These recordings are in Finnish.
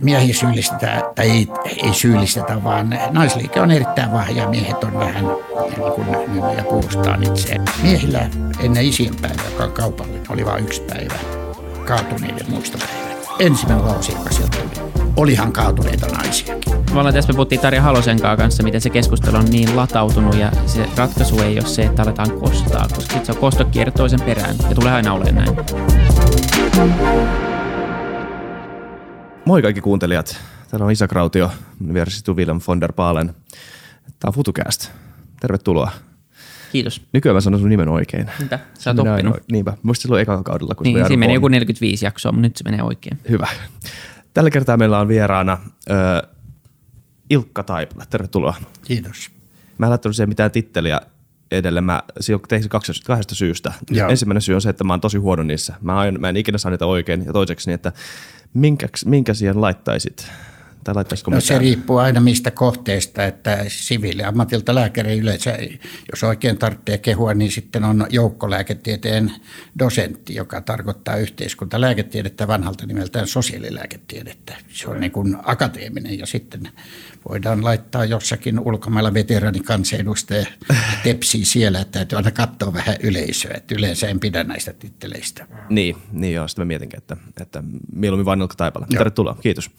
miehiä syyllistetään, tai ei, ei syyllistetä, vaan naisliike on erittäin vahva ja miehet on vähän niin kuin ja puolustaa itseään. Miehillä ennen isien päivä, joka on kaupallinen, oli vain yksi päivä, kaatuneiden muistopäivä. Ensimmäinen lause, joka sieltä tuli. Olihan kaatuneita naisiakin. Vallan tässä me puhuttiin Tarja Halosen kanssa, miten se keskustelu on niin latautunut ja se ratkaisu ei ole se, että aletaan kostaa, koska se on kostokierre toisen perään ja tulee aina olemaan näin. Moi kaikki kuuntelijat. Täällä on Isak Rautio versus Willem von der Paalen. Tämä on FutuCast. Tervetuloa. Kiitos. Nykyään mä sanon sun nimen oikein. Mitä? Sä oot oppinut. Aina, niinpä. Muista silloin ekalla kaudella. Kun niin, siinä meni joku 45 jaksoa, mutta nyt se menee oikein. Hyvä. Tällä kertaa meillä on vieraana äh, Ilkka Taipale. Tervetuloa. Kiitos. Mä en laittanut siihen mitään titteliä edelle. Mä tein se kahdesta syystä. Joo. Ensimmäinen syy on se, että mä oon tosi huono niissä. Mä, aion, mä en ikinä saa niitä oikein. Ja toiseksi niin, että minkä, minkä siihen laittaisit? Tai laittaisiko no se riippuu aina mistä kohteesta, että siviiliammatilta lääkäri yleensä, jos oikein tarvitsee kehua, niin sitten on joukkolääketieteen dosentti, joka tarkoittaa yhteiskuntalääketiedettä vanhalta nimeltään sosiaalilääketiedettä. Se on niin kuin akateeminen ja sitten voidaan laittaa jossakin ulkomailla veteraanikansanedustaja tepsii siellä, että täytyy aina katsoa vähän yleisöä, että yleensä en pidä näistä titteleistä. Niin, niin joo, sitten mä mietinkin, että, että mieluummin vain Ilkka Taipale. Tervetuloa, kiitos.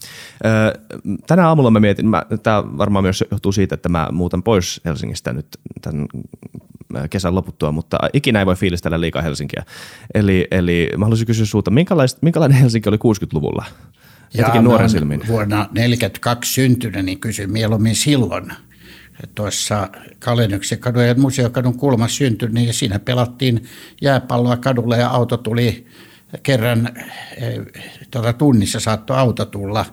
Tänä aamulla mä mietin, tämä varmaan myös johtuu siitä, että mä muutan pois Helsingistä nyt tämän kesän loputtua, mutta ikinä ei voi fiilistellä liikaa Helsinkiä. Eli, eli mä haluaisin kysyä sulta, minkälainen Helsinki oli 60-luvulla? Jotenkin nuoren silmin. Vuonna 1942 syntynyt, niin kysyin mieluummin silloin. Tuossa Kalennyksen kadun ja Museokadun kulmassa syntyi, niin siinä pelattiin jääpalloa kadulla ja auto tuli kerran eh, tuota, tunnissa saattoi auto tulla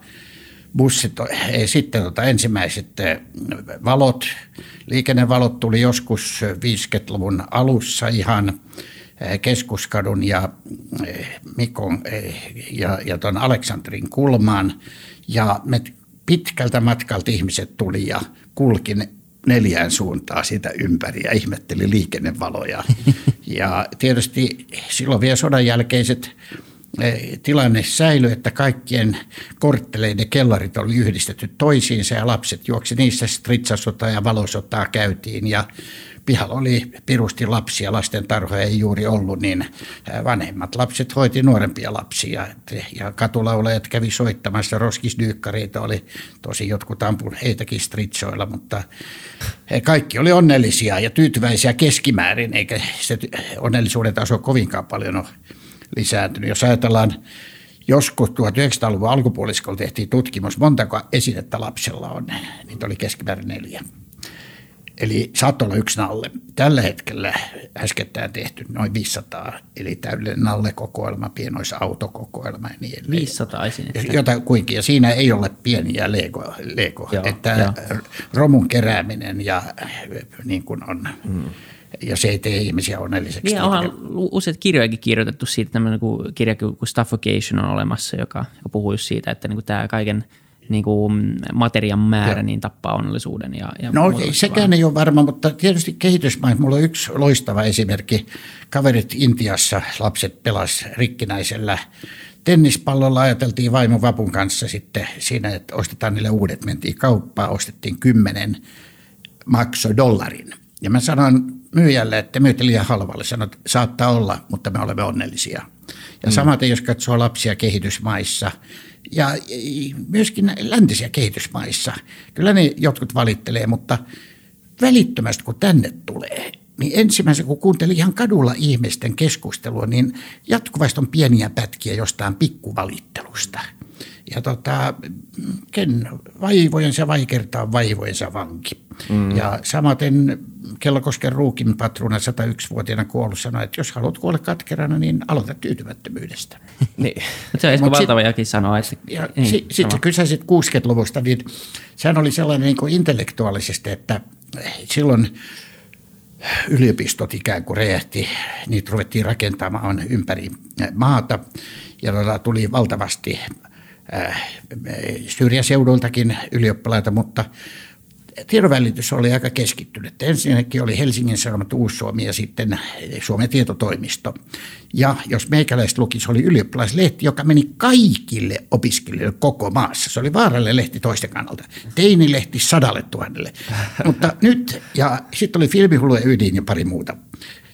bussit, ei sitten tota, ensimmäiset eh, valot, liikennevalot tuli joskus 50-luvun alussa ihan Eh, keskuskadun ja eh, Mikon ja, ja tuon Aleksandrin kulmaan. Ja me pitkältä matkalta ihmiset tuli ja kulkin neljään suuntaan siitä ympäri ja ihmetteli liikennevaloja. Ja tietysti silloin vielä sodan jälkeiset tilanne säilyi, että kaikkien kortteleiden kellarit oli yhdistetty toisiinsa ja lapset juoksi niissä stritsasotaa ja valosotaa käytiin ja pihalla oli pirusti lapsia, lasten tarhoja ei juuri ollut, niin vanhemmat lapset hoiti nuorempia lapsia. Ja katulaulajat kävi soittamassa, roskisdyykkareita oli tosi jotkut ampun heitäkin stritsoilla, mutta kaikki oli onnellisia ja tyytyväisiä keskimäärin, eikä se onnellisuuden taso kovinkaan paljon ole lisääntynyt. Jos ajatellaan, joskus 1900-luvun alkupuoliskolla tehtiin tutkimus, montako esinettä lapsella on, niitä oli keskimäärin neljä. Eli saattoi olla yksi nalle. Tällä hetkellä äskettäin tehty noin 500, eli täydellinen nallekokoelma, pienoisautokokoelma ja niin edelleen. 500 esinettä. Jota kuinkin, ja siinä ei ole pieniä lego, lego Joo, että jo. romun kerääminen ja niin kuin on, hmm. Ja se ei tee ihmisiä onnelliseksi. Niin, onhan useat kirjojakin kirjoitettu siitä, tämmöinen kirja kuin Stuffocation on olemassa, joka, joka puhuu siitä, että niin kuin tämä kaiken – niin kuin materian määrä niin tappaa onnellisuuden. Ja, ja no sekään ei ole varma, mutta tietysti kehitysmaissa, mulla on yksi loistava esimerkki. Kaverit Intiassa, lapset pelas rikkinäisellä tennispallolla ajateltiin vaimon vapun kanssa sitten siinä, että ostetaan niille uudet. Mentiin kauppaan, ostettiin kymmenen makso dollarin. Ja mä sanoin myyjälle, että myytiin liian halvalle. Sanoin, että saattaa olla, mutta me olemme onnellisia. Ja mm. samaten, jos katsoo lapsia kehitysmaissa – ja myöskin läntisiä kehitysmaissa. Kyllä ne jotkut valittelee, mutta välittömästi kun tänne tulee, niin ensimmäisenä kun kuuntelin ihan kadulla ihmisten keskustelua, niin jatkuvasti on pieniä pätkiä jostain pikkuvalittelusta. Ja tota, ken vaivojensa vaikertaa vaivojensa vanki. Mm. Ja samaten Kellokosken ruukin patruuna 101-vuotiaana kuollut sanoi, että jos haluat kuolla katkerana, niin aloita tyytymättömyydestä. niin. se on Esko Valtavajakin sanoa. Että... Ja niin, Sitten sit kysäisit 60-luvusta, niin sehän oli sellainen niin kuin intellektuaalisesti, että silloin yliopistot ikään kuin räjähti, niitä ruvettiin rakentamaan ympäri maata ja tuli valtavasti äh, syrjäseudultakin ylioppilaita, mutta tiedonvälitys oli aika keskittynyt. Ensinnäkin oli Helsingin Sanomat Uussuomi ja sitten Suomen tietotoimisto. Ja jos meikäläiset lukisi, oli ylioppilaslehti, joka meni kaikille opiskelijoille koko maassa. Se oli vaarallinen lehti toisten kannalta. Teinilehti sadalle tuhannelle. Mutta nyt, ja sitten oli Filmihulu ja Ydin ja pari muuta.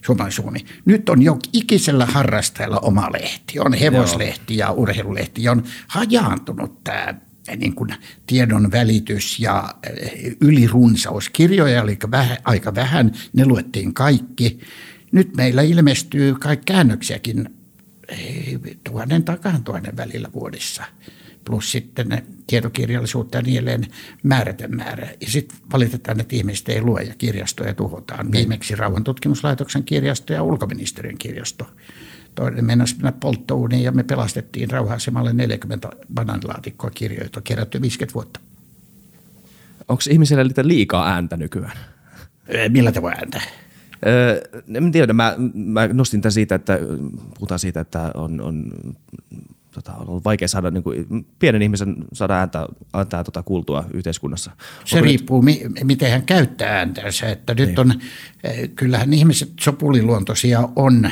Suomalainen Suomi. Nyt on jo ikisellä harrastajalla oma lehti. On hevoslehti ja urheilulehti. Ja on hajaantunut tämä niin kuin tiedon välitys ja eh, ylirunsaus. Kirjoja oli aika vähän, ne luettiin kaikki. Nyt meillä ilmestyy kaikki käännöksiäkin eh, tuhannen takan tuhannen välillä vuodessa plus sitten tietokirjallisuutta ja niin edelleen määrätön määrä. Ja sitten valitetaan, että ihmiset ei lue ja kirjastoja tuhotaan. Viimeksi Rauhan tutkimuslaitoksen kirjasto ja ulkoministeriön kirjasto toinen mennäisi mennä polttouuniin ja me pelastettiin rauha-asemalle 40 bananilaatikkoa kirjoja, on kerätty 50 vuotta. Onko ihmisellä liikaa ääntä nykyään? Millä tavoin ääntä? Öö, en tiedä, mä, mä nostin tämän siitä, että puhutaan siitä, että on, on tota, on ollut vaikea saada niin kuin, pienen ihmisen saada ääntä, ääntä tota, kuultua yhteiskunnassa. Se Onko riippuu, nyt... miten hän käyttää ääntänsä. Että nyt niin. on, kyllähän ihmiset sopuliluontoisia on –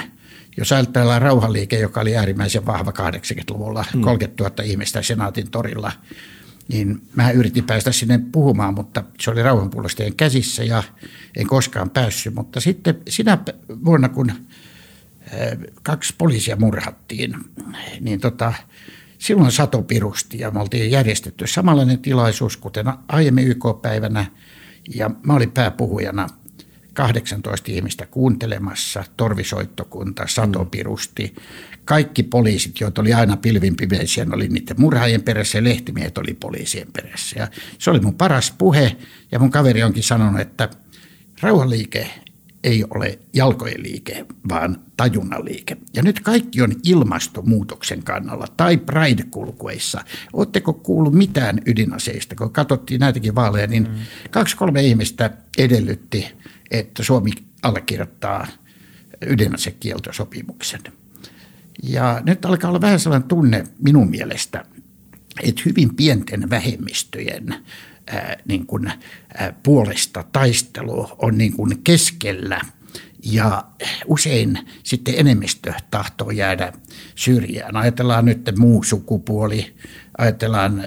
jos ajatellaan rauhanliike, joka oli äärimmäisen vahva 80-luvulla, mm. 30 000 ihmistä Senaatin torilla, niin mä yritin päästä sinne puhumaan, mutta se oli rauhanpuolustajien käsissä ja en koskaan päässyt. Mutta sitten sinä vuonna, kun kaksi poliisia murhattiin, niin tota, silloin sato pirusti ja me oltiin järjestetty samanlainen tilaisuus, kuten aiemmin YK-päivänä, ja mä olin pääpuhujana – 18 ihmistä kuuntelemassa, torvisoittokunta, satopirusti. Kaikki poliisit, joita oli aina pilvin pimeisiä, oli niiden murhaajien perässä ja lehtimiehet oli poliisien perässä. Ja se oli mun paras puhe ja mun kaveri onkin sanonut, että rauhanliike ei ole jalkojen liike, vaan tajunnan liike. Ja nyt kaikki on ilmastonmuutoksen kannalla tai Pride-kulkueissa. Oletteko kuullut mitään ydinaseista? Kun katsottiin näitäkin vaaleja, niin mm. kaksi kolme ihmistä edellytti että Suomi allekirjoittaa ydinasekieltosopimuksen. Ja nyt alkaa olla vähän sellainen tunne minun mielestä, että hyvin pienten vähemmistöjen ää, niin kuin, ää, puolesta taistelu on niin kuin keskellä ja usein sitten enemmistö tahtoo jäädä syrjään. Ajatellaan nyt muu sukupuoli, ajatellaan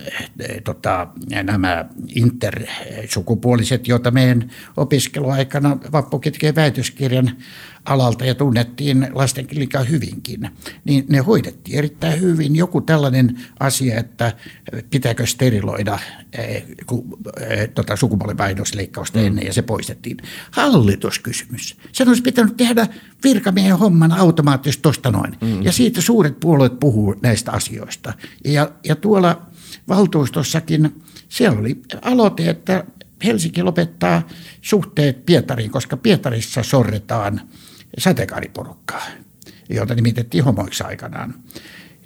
tota, nämä intersukupuoliset, joita meidän opiskeluaikana Vappu Kitkeen väitöskirjan alalta ja tunnettiin lastenklinikkaa hyvinkin, niin ne hoidettiin erittäin hyvin. Joku tällainen asia, että pitääkö steriloida eh, eh, tota, mm. ennen ja se poistettiin. Hallituskysymys. Sen olisi pitänyt tehdä virkamiehen homman automaattisesti tuosta noin. Mm. Ja siitä suuret puolueet puhuu näistä asioista. Ja, ja tuolla valtuustossakin siellä oli aloite, että Helsinki lopettaa suhteet Pietariin, koska Pietarissa sorretaan – sateenkaariporukkaa, jota nimitettiin homoiksi aikanaan.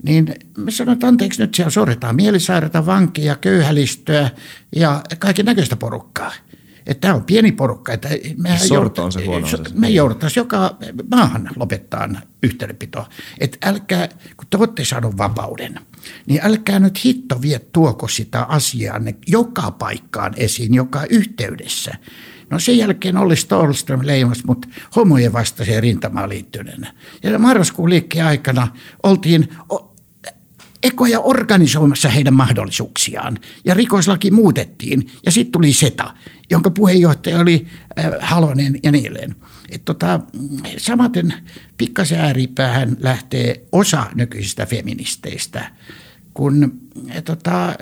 Niin me sanoin, että anteeksi, nyt siellä sorretaan mielisairaita, vankeja, köyhälistöä ja kaiken näköistä porukkaa. Että tämä on pieni porukka. Että me Sorto on se huono. Me jouduttaisiin joka maahan lopettaa yhteydenpito. Että älkää, kun te olette saanut vapauden, niin älkää nyt hitto vie tuoko sitä asiaa joka paikkaan esiin, joka yhteydessä. No sen jälkeen oli Stolström leimas, mutta homojen vastaiseen rintamaan liittyneenä. Ja marraskuun liikkeen aikana oltiin ekoja organisoimassa heidän mahdollisuuksiaan. Ja rikoslaki muutettiin ja sitten tuli SETA, jonka puheenjohtaja oli äh, Halonen ja edelleen. Et tota, samaten pikkasen ääripäähän lähtee osa nykyisistä feministeistä, kun et tota,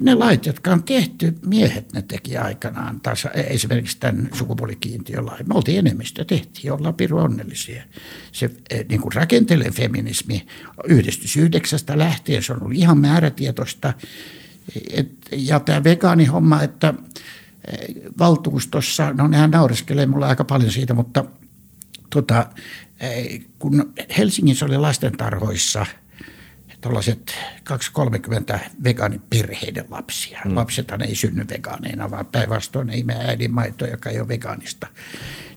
ne lait, jotka on tehty, miehet ne teki aikanaan, taas esimerkiksi tämän sukupuolikiintiön lain. Me oltiin enemmistö, tehtiin, ollaan piru onnellisia. Se eh, niin kuin rakenteellinen feminismi yhdistys yhdeksästä lähtien, se on ollut ihan määrätietoista. Et, ja tämä vegaanihomma, että eh, valtuustossa, no nehän naureskelee mulle aika paljon siitä, mutta tota, kun Helsingissä oli lastentarhoissa – tuollaiset 230 vegaaniperheiden lapsia. Mm. Lapsethan ei synny vegaaneina, vaan päinvastoin ei mene äidin maito, joka ei ole vegaanista.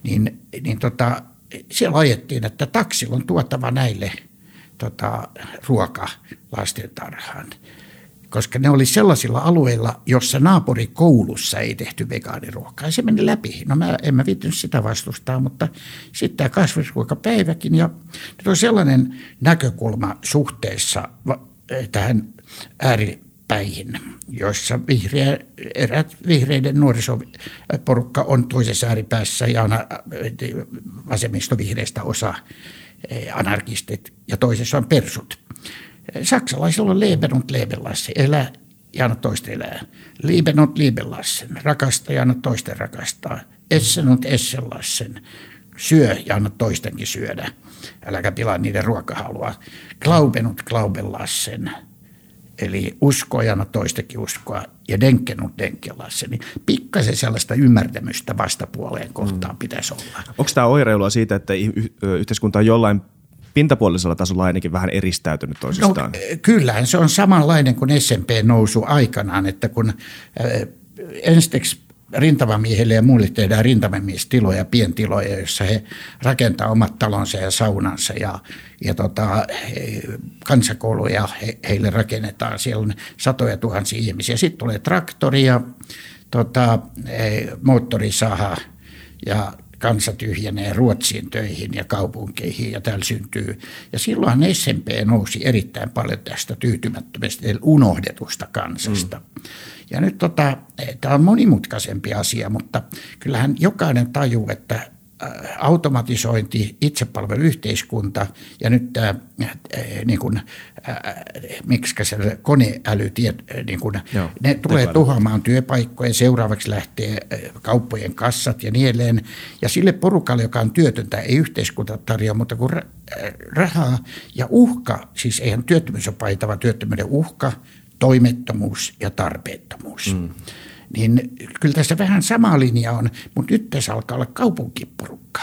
Niin, niin tota, siellä ajettiin, että taksilla on tuottava näille tota, ruoka lastentarhaan. Koska ne oli sellaisilla alueilla, jossa naapurikoulussa ei tehty vegaaniruokaa. Se meni läpi. No mä en mä viittynyt sitä vastustaa, mutta sitten tämä kasvisruokapäiväkin. Ja nyt on sellainen näkökulma suhteessa tähän ääripäihin, joissa vihreä, erät vihreiden nuorisoporukka on toisessa ääripäässä ja vasemmistovihreistä osa anarkistit ja toisessa on persut. Saksalaisilla on Leben und Lebenlasse, elää ja anna toista elää. Lieben und Liebenlassen, rakasta ja anna toisten rakastaa. Essen und Essenlassen, syö ja anna toistenkin syödä. Äläkä pilaa niiden ruokahalua. Glauben und Glaubenlassen, eli uskoa ja anna toistakin uskoa. Ja denken und Denkenlassen, niin pikkasen sellaista ymmärtämystä vastapuoleen kohtaan mm. pitäisi olla. Onko tämä oireilua siitä, että yhteiskunta on jollain pintapuolisella tasolla ainakin vähän eristäytynyt toisistaan. No, kyllähän se on samanlainen kuin SMP nousu aikanaan, että kun äh, ensiksi rintamamiehille ja muille tehdään rintamamiestiloja, pientiloja, joissa he rakentaa omat talonsa ja saunansa ja, ja tota, kansakouluja he, heille rakennetaan. Siellä on satoja tuhansia ihmisiä. Sitten tulee traktori ja tota, moottorisaha ja kansa tyhjenee Ruotsiin töihin ja kaupunkeihin ja täällä syntyy. Ja silloin SMP nousi erittäin paljon tästä tyytymättömästä unohdetusta kansasta. Mm. Ja nyt tota, tämä on monimutkaisempi asia, mutta kyllähän jokainen tajuu, että automatisointi, itsepalveluyhteiskunta ja nyt tämä, äh, niin kuin, äh, miksi se koneäly, niin kuin, Joo, ne tulee tuhoamaan työpaikkoja, seuraavaksi lähtee kauppojen kassat ja niin edelleen. Ja sille porukalle, joka on työtöntä, ei yhteiskunta tarjoa, mutta kun rahaa ja uhka, siis eihän työttömyys ole paitava työttömyyden uhka, toimettomuus ja tarpeettomuus. Mm niin kyllä tässä vähän sama linja on, mutta nyt tässä alkaa olla kaupunkiporukka.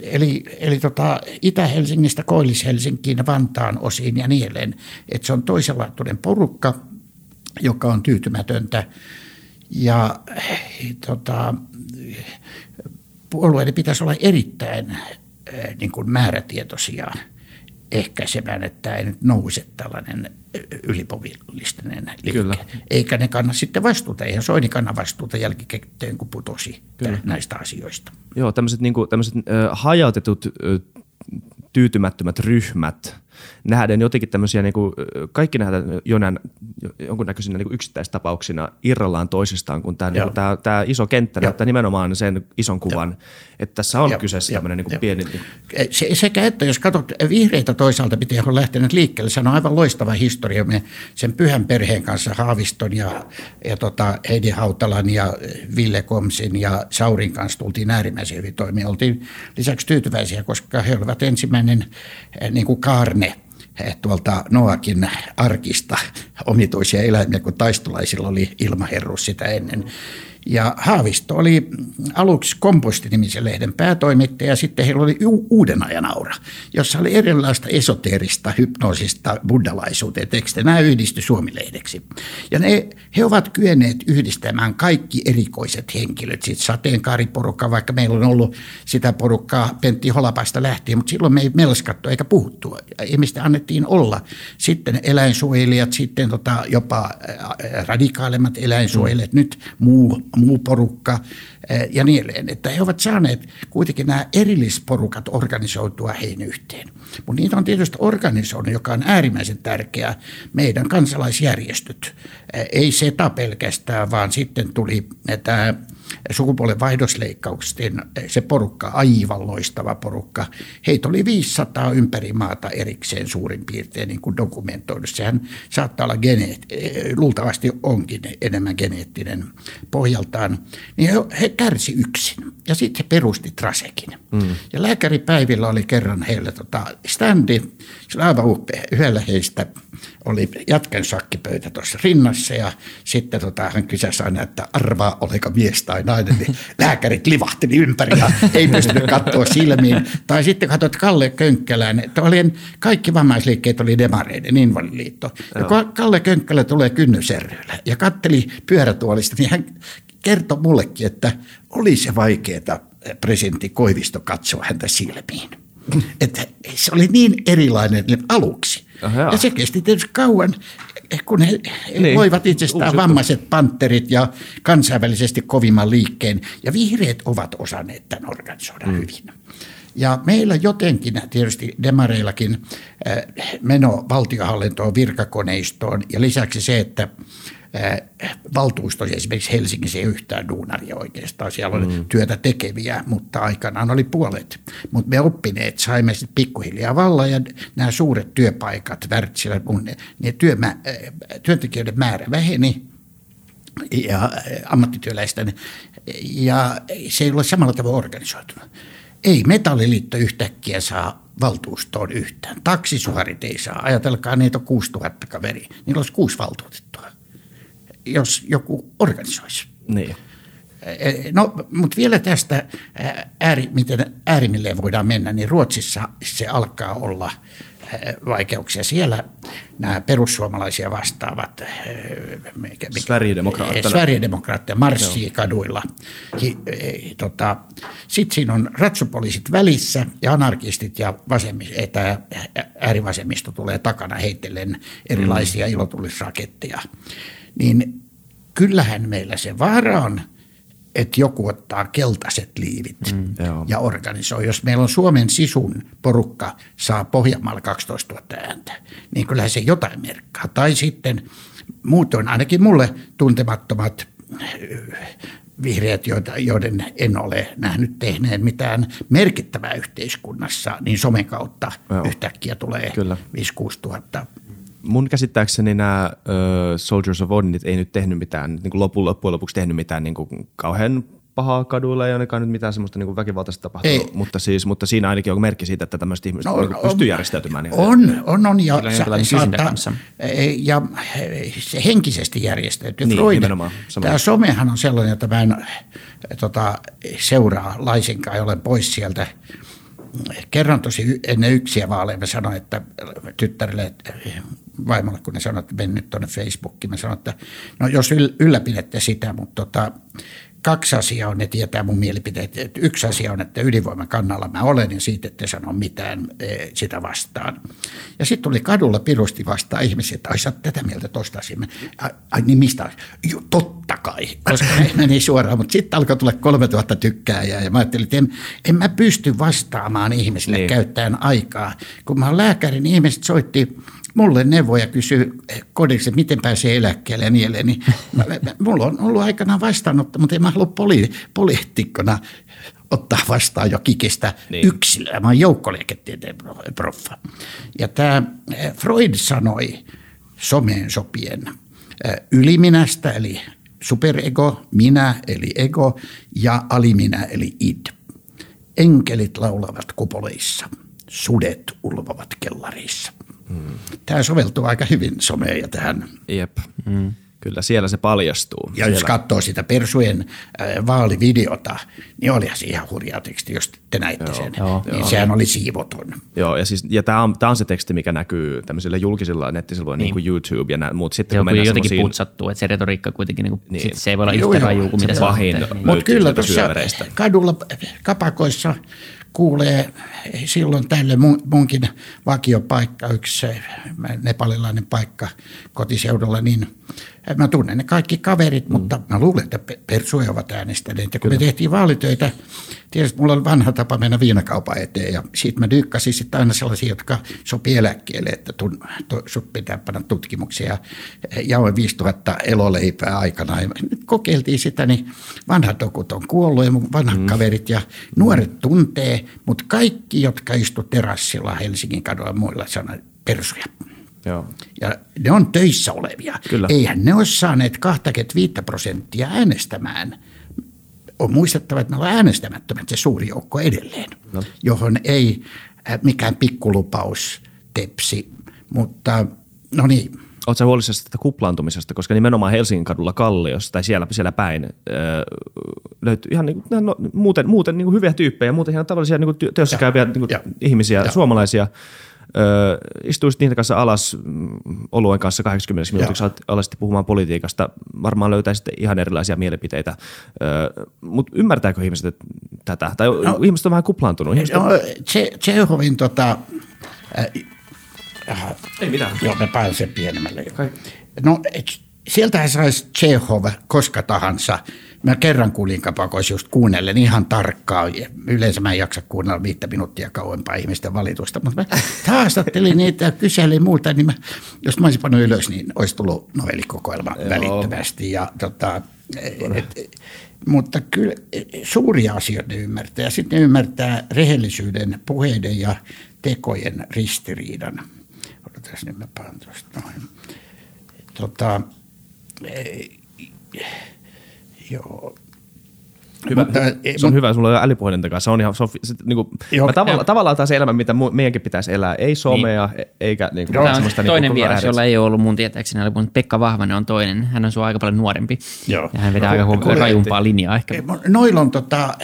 Eli, eli tota Itä-Helsingistä Koillis-Helsinkiin, Vantaan osiin ja niin edelleen. Että se on toisenlaatuinen porukka, joka on tyytymätöntä. Ja tota, puolueiden pitäisi olla erittäin niin kuin määrätietoisia – ehkäisemään, että ei nyt nouse tällainen ylipovillistinen liike. Kyllä. Eikä ne kanna sitten vastuuta. Eihän Soini kanna vastuuta jälkikäteen, kun putosi Kyllä. näistä asioista. Joo, tämmöiset, niin kuin, tämmöiset äh, hajautetut äh, tyytymättömät ryhmät – nähdään jotenkin tämmöisiä, niin kuin, kaikki nähdään jonain, jonkunnäköisinä niin yksittäistapauksina irrallaan toisistaan, kun tämä, niin kuin, tämä, tämä iso kenttä Joo. näyttää nimenomaan sen ison kuvan, Joo. että tässä on Joo. kyseessä Joo. tämmöinen niin kuin pieni... Se, sekä että jos katsot vihreitä toisaalta, miten on lähtenyt liikkeelle, se on aivan loistava historia. Me sen pyhän perheen kanssa Haaviston ja, ja tota Heidi Hautalan ja Ville Komsin ja Saurin kanssa tultiin äärimmäisen hyvin toimia. Oltiin lisäksi tyytyväisiä, koska he olivat ensimmäinen niin kuin kaarne tuolta Noakin arkista omituisia eläimiä, kun taistolaisilla oli ilmaherruus sitä ennen. Ja Haavisto oli aluksi kompostinimisen lehden päätoimittaja ja sitten heillä oli uuden ajan aura, jossa oli erilaista esoteerista, hypnoosista, buddhalaisuuteen tekstejä. Nämä yhdistyi Suomilehdeksi. Ja ne, he ovat kyenneet yhdistämään kaikki erikoiset henkilöt. Sitten sateenkaariporukka, vaikka meillä on ollut sitä porukkaa Pentti Holapasta lähtien, mutta silloin me ei melskattu eikä puhuttu. Ihmistä annettiin olla. Sitten eläinsuojelijat, sitten tota jopa radikaalemmat eläinsuojelijat, nyt muu muu porukka eh, ja niin edelleen. Että he ovat saaneet kuitenkin nämä erillisporukat organisoitua heihin yhteen. Mutta niitä on tietysti organisoinut, joka on äärimmäisen tärkeää, meidän kansalaisjärjestöt. Eh, ei SETA pelkästään, vaan sitten tuli tämä sukupuolen vaihdosleikkauksien se porukka, aivan loistava porukka. Heitä oli 500 ympäri maata erikseen suurin piirtein niin kuin dokumentoidu. Sehän saattaa olla geneet, luultavasti onkin enemmän geneettinen pohjaltaan. Niin he, he kärsi yksin ja sitten he perusti Trasekin. Mm. Ja lääkäripäivillä oli kerran heillä tota, standi, se oli aivan upea. Yhdellä heistä oli jatken sakkipöytä tuossa rinnassa ja sitten tota, hän kysäsi aina, että arvaa oliko mies tai nainen, niin lääkärit livahteli ympäri ja ei pystynyt katsoa silmiin. Tai sitten katsot Kalle Könkkälän, että oli, kaikki vammaisliikkeet oli demareiden invalidiliitto. Ja kun Kalle Könkkälä tulee kynnyserryllä ja katteli pyörätuolista, niin hän kertoi mullekin, että oli se vaikeaa presidentti Koivisto katsoa häntä silmiin. Että se oli niin erilainen aluksi. Jaa. ja se kesti tietysti kauan, kun he Niin. niin. loivat itsestään Uusi vammaiset panterit ja kansainvälisesti kovimman liikkeen. Ja vihreät ovat osanneet tämän organisoida mm. hyvin. Ja meillä jotenkin, tietysti demareillakin, äh, meno valtiohallintoon, virkakoneistoon ja lisäksi se, että äh, valtuustossa esimerkiksi Helsingissä ei yhtään duunaria oikeastaan. Siellä oli mm. työtä tekeviä, mutta aikanaan oli puolet. Mutta me oppineet saimme sitten pikkuhiljaa vallan ja nämä suuret työpaikat, Wärtsilä, mun, ne, ne työmä, äh, työntekijöiden määrä väheni ja äh, ammattityöläisten, ja se ei ole samalla tavalla organisoitunut. Ei metalliliitto yhtäkkiä saa valtuustoon yhtään. Taksisuorit ei saa. Ajatelkaa, niitä on 6000 kaveri. Niillä olisi kuusi valtuutettua, jos joku organisoisi. Niin. No, mutta vielä tästä ää, ääri, miten äärimmilleen voidaan mennä, niin Ruotsissa se alkaa olla vaikeuksia. Siellä nämä perussuomalaisia vastaavat. Sverigedemokraatteja marssii kaduilla. Hi- ei, Tota, Sitten siinä on ratsupoliisit välissä ja anarkistit ja vasemmi, että äärivasemmisto tulee takana heitellen erilaisia mm. ilotulisraketteja. Niin kyllähän meillä se vaara on, että joku ottaa keltaiset liivit mm, joo. ja organisoi. Jos meillä on Suomen sisun porukka saa Pohjanmaalla 12 000 ääntä, niin kyllähän se jotain merkkaa. Tai sitten muutoin ainakin mulle tuntemattomat äh, vihreät, joita, joiden en ole nähnyt tehneen mitään merkittävää yhteiskunnassa, niin somen kautta Joo. Joo. yhtäkkiä tulee Kyllä. 5-6 tuhatta. Mun käsittääkseni nämä ö, Soldiers of Odinit ei nyt tehnyt mitään, niin kuin lopun, loppujen lopuksi tehnyt mitään niin kuin kauhean pahaa kaduilla, ei ainakaan nyt mitään semmoista niin kuin väkivaltaista tapahtunut, Ei. mutta, siis, mutta siinä ainakin on merkki siitä, että tämmöiset ihmiset no, niin pystyy järjestäytymään. ihan- On, on, on. Ja, on kysyntä kanssa. ja se henkisesti järjestäytyy. Niin, Freud, tämä somehan on sellainen, että mä en tota, seuraa laisinkaan olen pois sieltä. Kerran tosi ennen yksiä vaaleja. Mä sanoin, että tyttärille, vaimolle, kun ne sanoivat, että menen nyt tuonne Facebookiin, mä sanoin, että no jos yl- ylläpidätte sitä, mutta tota, kaksi asiaa on, ne tietää mun mielipiteet. Et Yksi asia on, että ydinvoiman kannalla mä olen ja siitä ette sano mitään eh, sitä vastaan. Ja sitten tuli kadulla pirusti vastaan ihmisiä, että ai sä tätä mieltä tosta Ai, ai niin mistä? Jo, totta kai, koska ne meni suoraan, mutta sitten alkoi tulla 3000 tykkääjää ja mä ajattelin, että en, en mä pysty vastaamaan ihmisille niin. käyttäen aikaa. Kun mä oon lääkäri, niin ihmiset soitti mulle neuvoja kysyi kodiksi, että miten pääsee eläkkeelle ja niin edelleen. Niin mä- mä- mulla on ollut aikanaan vastaanotto, mutta en mä halua poli, poliitikkona ottaa vastaan jo kikistä Niin. yksilöä. Mä oon joukkoliiketieteen pro- proffa. Ja tämä Freud sanoi someen sopien eh, yliminästä eli superego, minä eli ego ja aliminä eli id. Enkelit laulavat kupoleissa, sudet ulvovat kellarissa. Hmm. Tämä soveltuu aika hyvin someen ja tähän. Jep. Mm. Kyllä siellä se paljastuu. Ja siellä. jos katsoo sitä Persujen äh, vaalivideota, niin olihan se ihan hurjaa teksti, jos te näitte Joo, sen. joo, niin joo. sehän oli siivoton. Joo, ja, siis, ja tämä on, tää on se teksti, mikä näkyy tämmöisillä julkisilla nettisivuilla, niin, niin kuin YouTube ja nää, muut. Sitten Se on kun mennään jotenkin semmoisiin- putsattu, että se retoriikka kuitenkin, niin Niin. sit se ei voi olla Joo, yhtä joo. rajua kuin mitä se pahin on. Mutta kyllä tuossa kadulla kapakoissa kuulee silloin tälle mun, munkin vakiopaikka, yksi nepalilainen paikka kotiseudulla, niin mä tunnen ne kaikki kaverit, mm. mutta mä luulen, että pe- persuja ovat äänestäneet. Ja kun me tehtiin vaalitöitä, tietysti mulla oli vanha tapa mennä viinakaupan eteen ja siitä mä dyykkasin sitten aina sellaisia, jotka sopii eläkkeelle, että tun, to, sut pitää panna tutkimuksia. Ja jaoin 5000 eloleipää aikana. Ja nyt kokeiltiin sitä, niin vanhat dokut on kuollut ja mun vanhat mm. kaverit ja nuoret tuntee, mutta kaikki, jotka istu terassilla Helsingin kadulla muilla sanoivat persuja. Joo. Ja ne on töissä olevia. Kyllä. Eihän ne ole saaneet 25 prosenttia äänestämään. On muistettava, että ne ovat äänestämättömät se suuri joukko edelleen, no. johon ei äh, mikään pikkulupaus tepsi. Mutta no niin, Oletko huolissasi tästä kuplaantumisesta, koska nimenomaan Helsingin kadulla Kalliossa tai siellä, siellä päin öö, löytyy ihan niin kuin, no, muuten, muuten niin kuin hyviä tyyppejä, muuten ihan tavallisia niin kuin työ- työssä käyviä niin kuin ihmisiä, Joo. suomalaisia, Öö, istuisit niiden kanssa alas mm, oluen kanssa 80 minuutiksi, alaisit puhumaan politiikasta, varmaan löytäisit ihan erilaisia mielipiteitä. Öö, Mutta ymmärtääkö ihmiset tätä? Tai no, ihmiset on vähän kuplaantunut. Ihmiset on... Tsehovin tota, äh, Ei mitään. Joo, me pääsen pienemmälle. Kai. No, sieltähän saisi Tsehov koska tahansa – Mä kerran kuulin kapakois just kuunnellen ihan tarkkaan. Yleensä mä en jaksa kuunnella viittä minuuttia kauempaa ihmisten valitusta, mutta mä haastattelin niitä ja kyselin muuta, niin mä, jos mä olisin pannut ylös, niin olisi tullut novellikokoelma Joo. välittömästi. Ja, tota, et, mutta kyllä suuria asioita ymmärtää. Sitten ne ymmärtää rehellisyyden, puheiden ja tekojen ristiriidan. Odotas nyt mä panen tuosta noin. Tota, Joo. Hyvä, mutta, se on hyvä, sulla on älypuhelinta kanssa. Se on ihan, se on, se, niin kuin, joo, mä tavalla, tavallaan taas se elämä, mitä meidänkin pitäisi elää. Ei somea, niin. E- eikä niin kuin, Tämä on toinen niin vieras, jolla ei ole ollut mun tietääkseni älypuhelinta. Pekka Vahvanen on toinen. Hän on sua aika paljon nuorempi. Joo. Ja hän vetää no, aika rajumpaa linjaa ehkä. Noilla on tota,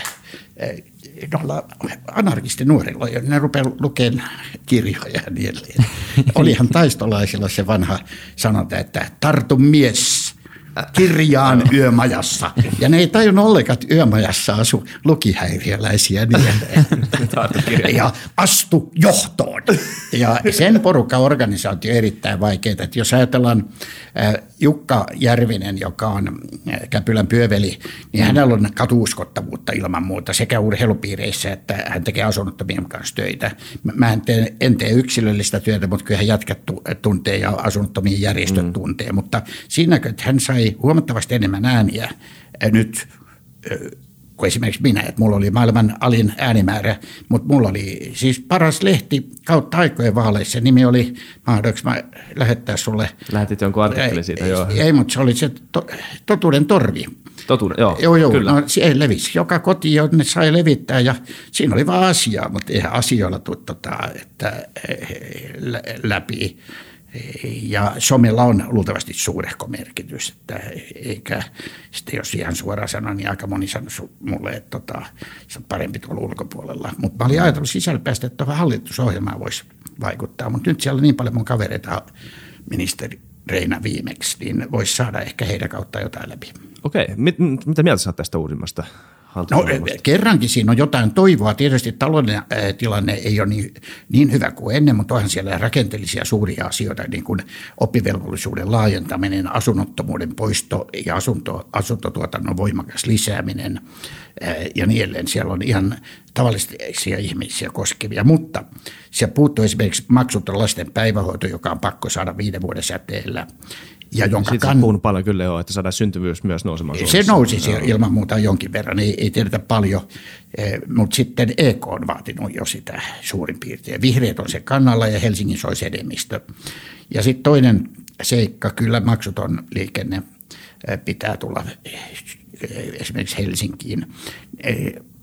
noilla anarkisten nuorilla, ne rupeaa lukemaan kirjoja ja niin edelleen. Olihan taistolaisilla se vanha sanonta, että tartu mies kirjaan yömajassa. Ja ne ei tajunnut ollenkaan, että yömajassa asu lukihäiriöläisiä niin Ja astu johtoon. Ja sen porukka organisaatio erittäin vaikeaa. Että jos ajatellaan Jukka Järvinen, joka on Käpylän pyöveli, niin hänellä on katuuskottavuutta ilman muuta sekä urheilupiireissä että hän tekee asunnottomien kanssa töitä. Mä en tee, en tee yksilöllistä työtä, mutta kyllä hän jätkät tuntee ja asunnottomien järjestöt mm. tuntee. Mutta siinäkö, että hän sai huomattavasti enemmän ääniä nyt kuin esimerkiksi minä, että mulla oli maailman alin äänimäärä, mutta mulla oli siis paras lehti kautta aikojen vaaleissa. Nimi oli, mahdollisesti mä lähettää sulle. Lähetit jonkun artikkelin siitä, ei, joo. Ei, mutta se oli se to, totuuden torvi. Totuuden, joo, joo, joo kyllä. No, se levisi joka koti, jonne sai levittää ja siinä oli vaan asiaa, mutta eihän asioilla tule tota, että, läpi ja somella on luultavasti suurehko merkitys, että eikä sitten jos ihan suoraan sanon, niin aika moni sanoi mulle, että tota, se on parempi tuolla ulkopuolella. Mutta mä olin ajatellut sisälpäistä, että tuohon hallitusohjelmaan voisi vaikuttaa, mutta nyt siellä on niin paljon mun kavereita ministeri Reina viimeksi, niin voisi saada ehkä heidän kautta jotain läpi. Okei, Mit, mitä mieltä sä tästä uusimmasta No, kerrankin siinä on jotain toivoa. Tietysti talouden tilanne ei ole niin, niin hyvä kuin ennen, mutta onhan siellä rakenteellisia suuria asioita, niin kuin oppivelvollisuuden laajentaminen, asunnottomuuden poisto ja asunto, asuntotuotannon voimakas lisääminen ja niin edelleen. Siellä on ihan tavallisia ihmisiä koskevia, mutta se puuttuu esimerkiksi maksuton lasten päivähoito, joka on pakko saada viiden vuoden säteellä ja jonka Siitä kan... puhunut paljon kyllä joo, että saadaan syntyvyys myös nousemaan Suomessa. Se nousi no. ilman muuta jonkin verran, ei, ei tiedetä paljon, eh, mutta sitten EK on vaatinut jo sitä suurin piirtein. Vihreät on se kannalla ja Helsingin olisi enemmistö. Ja sitten toinen seikka, kyllä maksuton liikenne eh, pitää tulla eh, esimerkiksi Helsinkiin.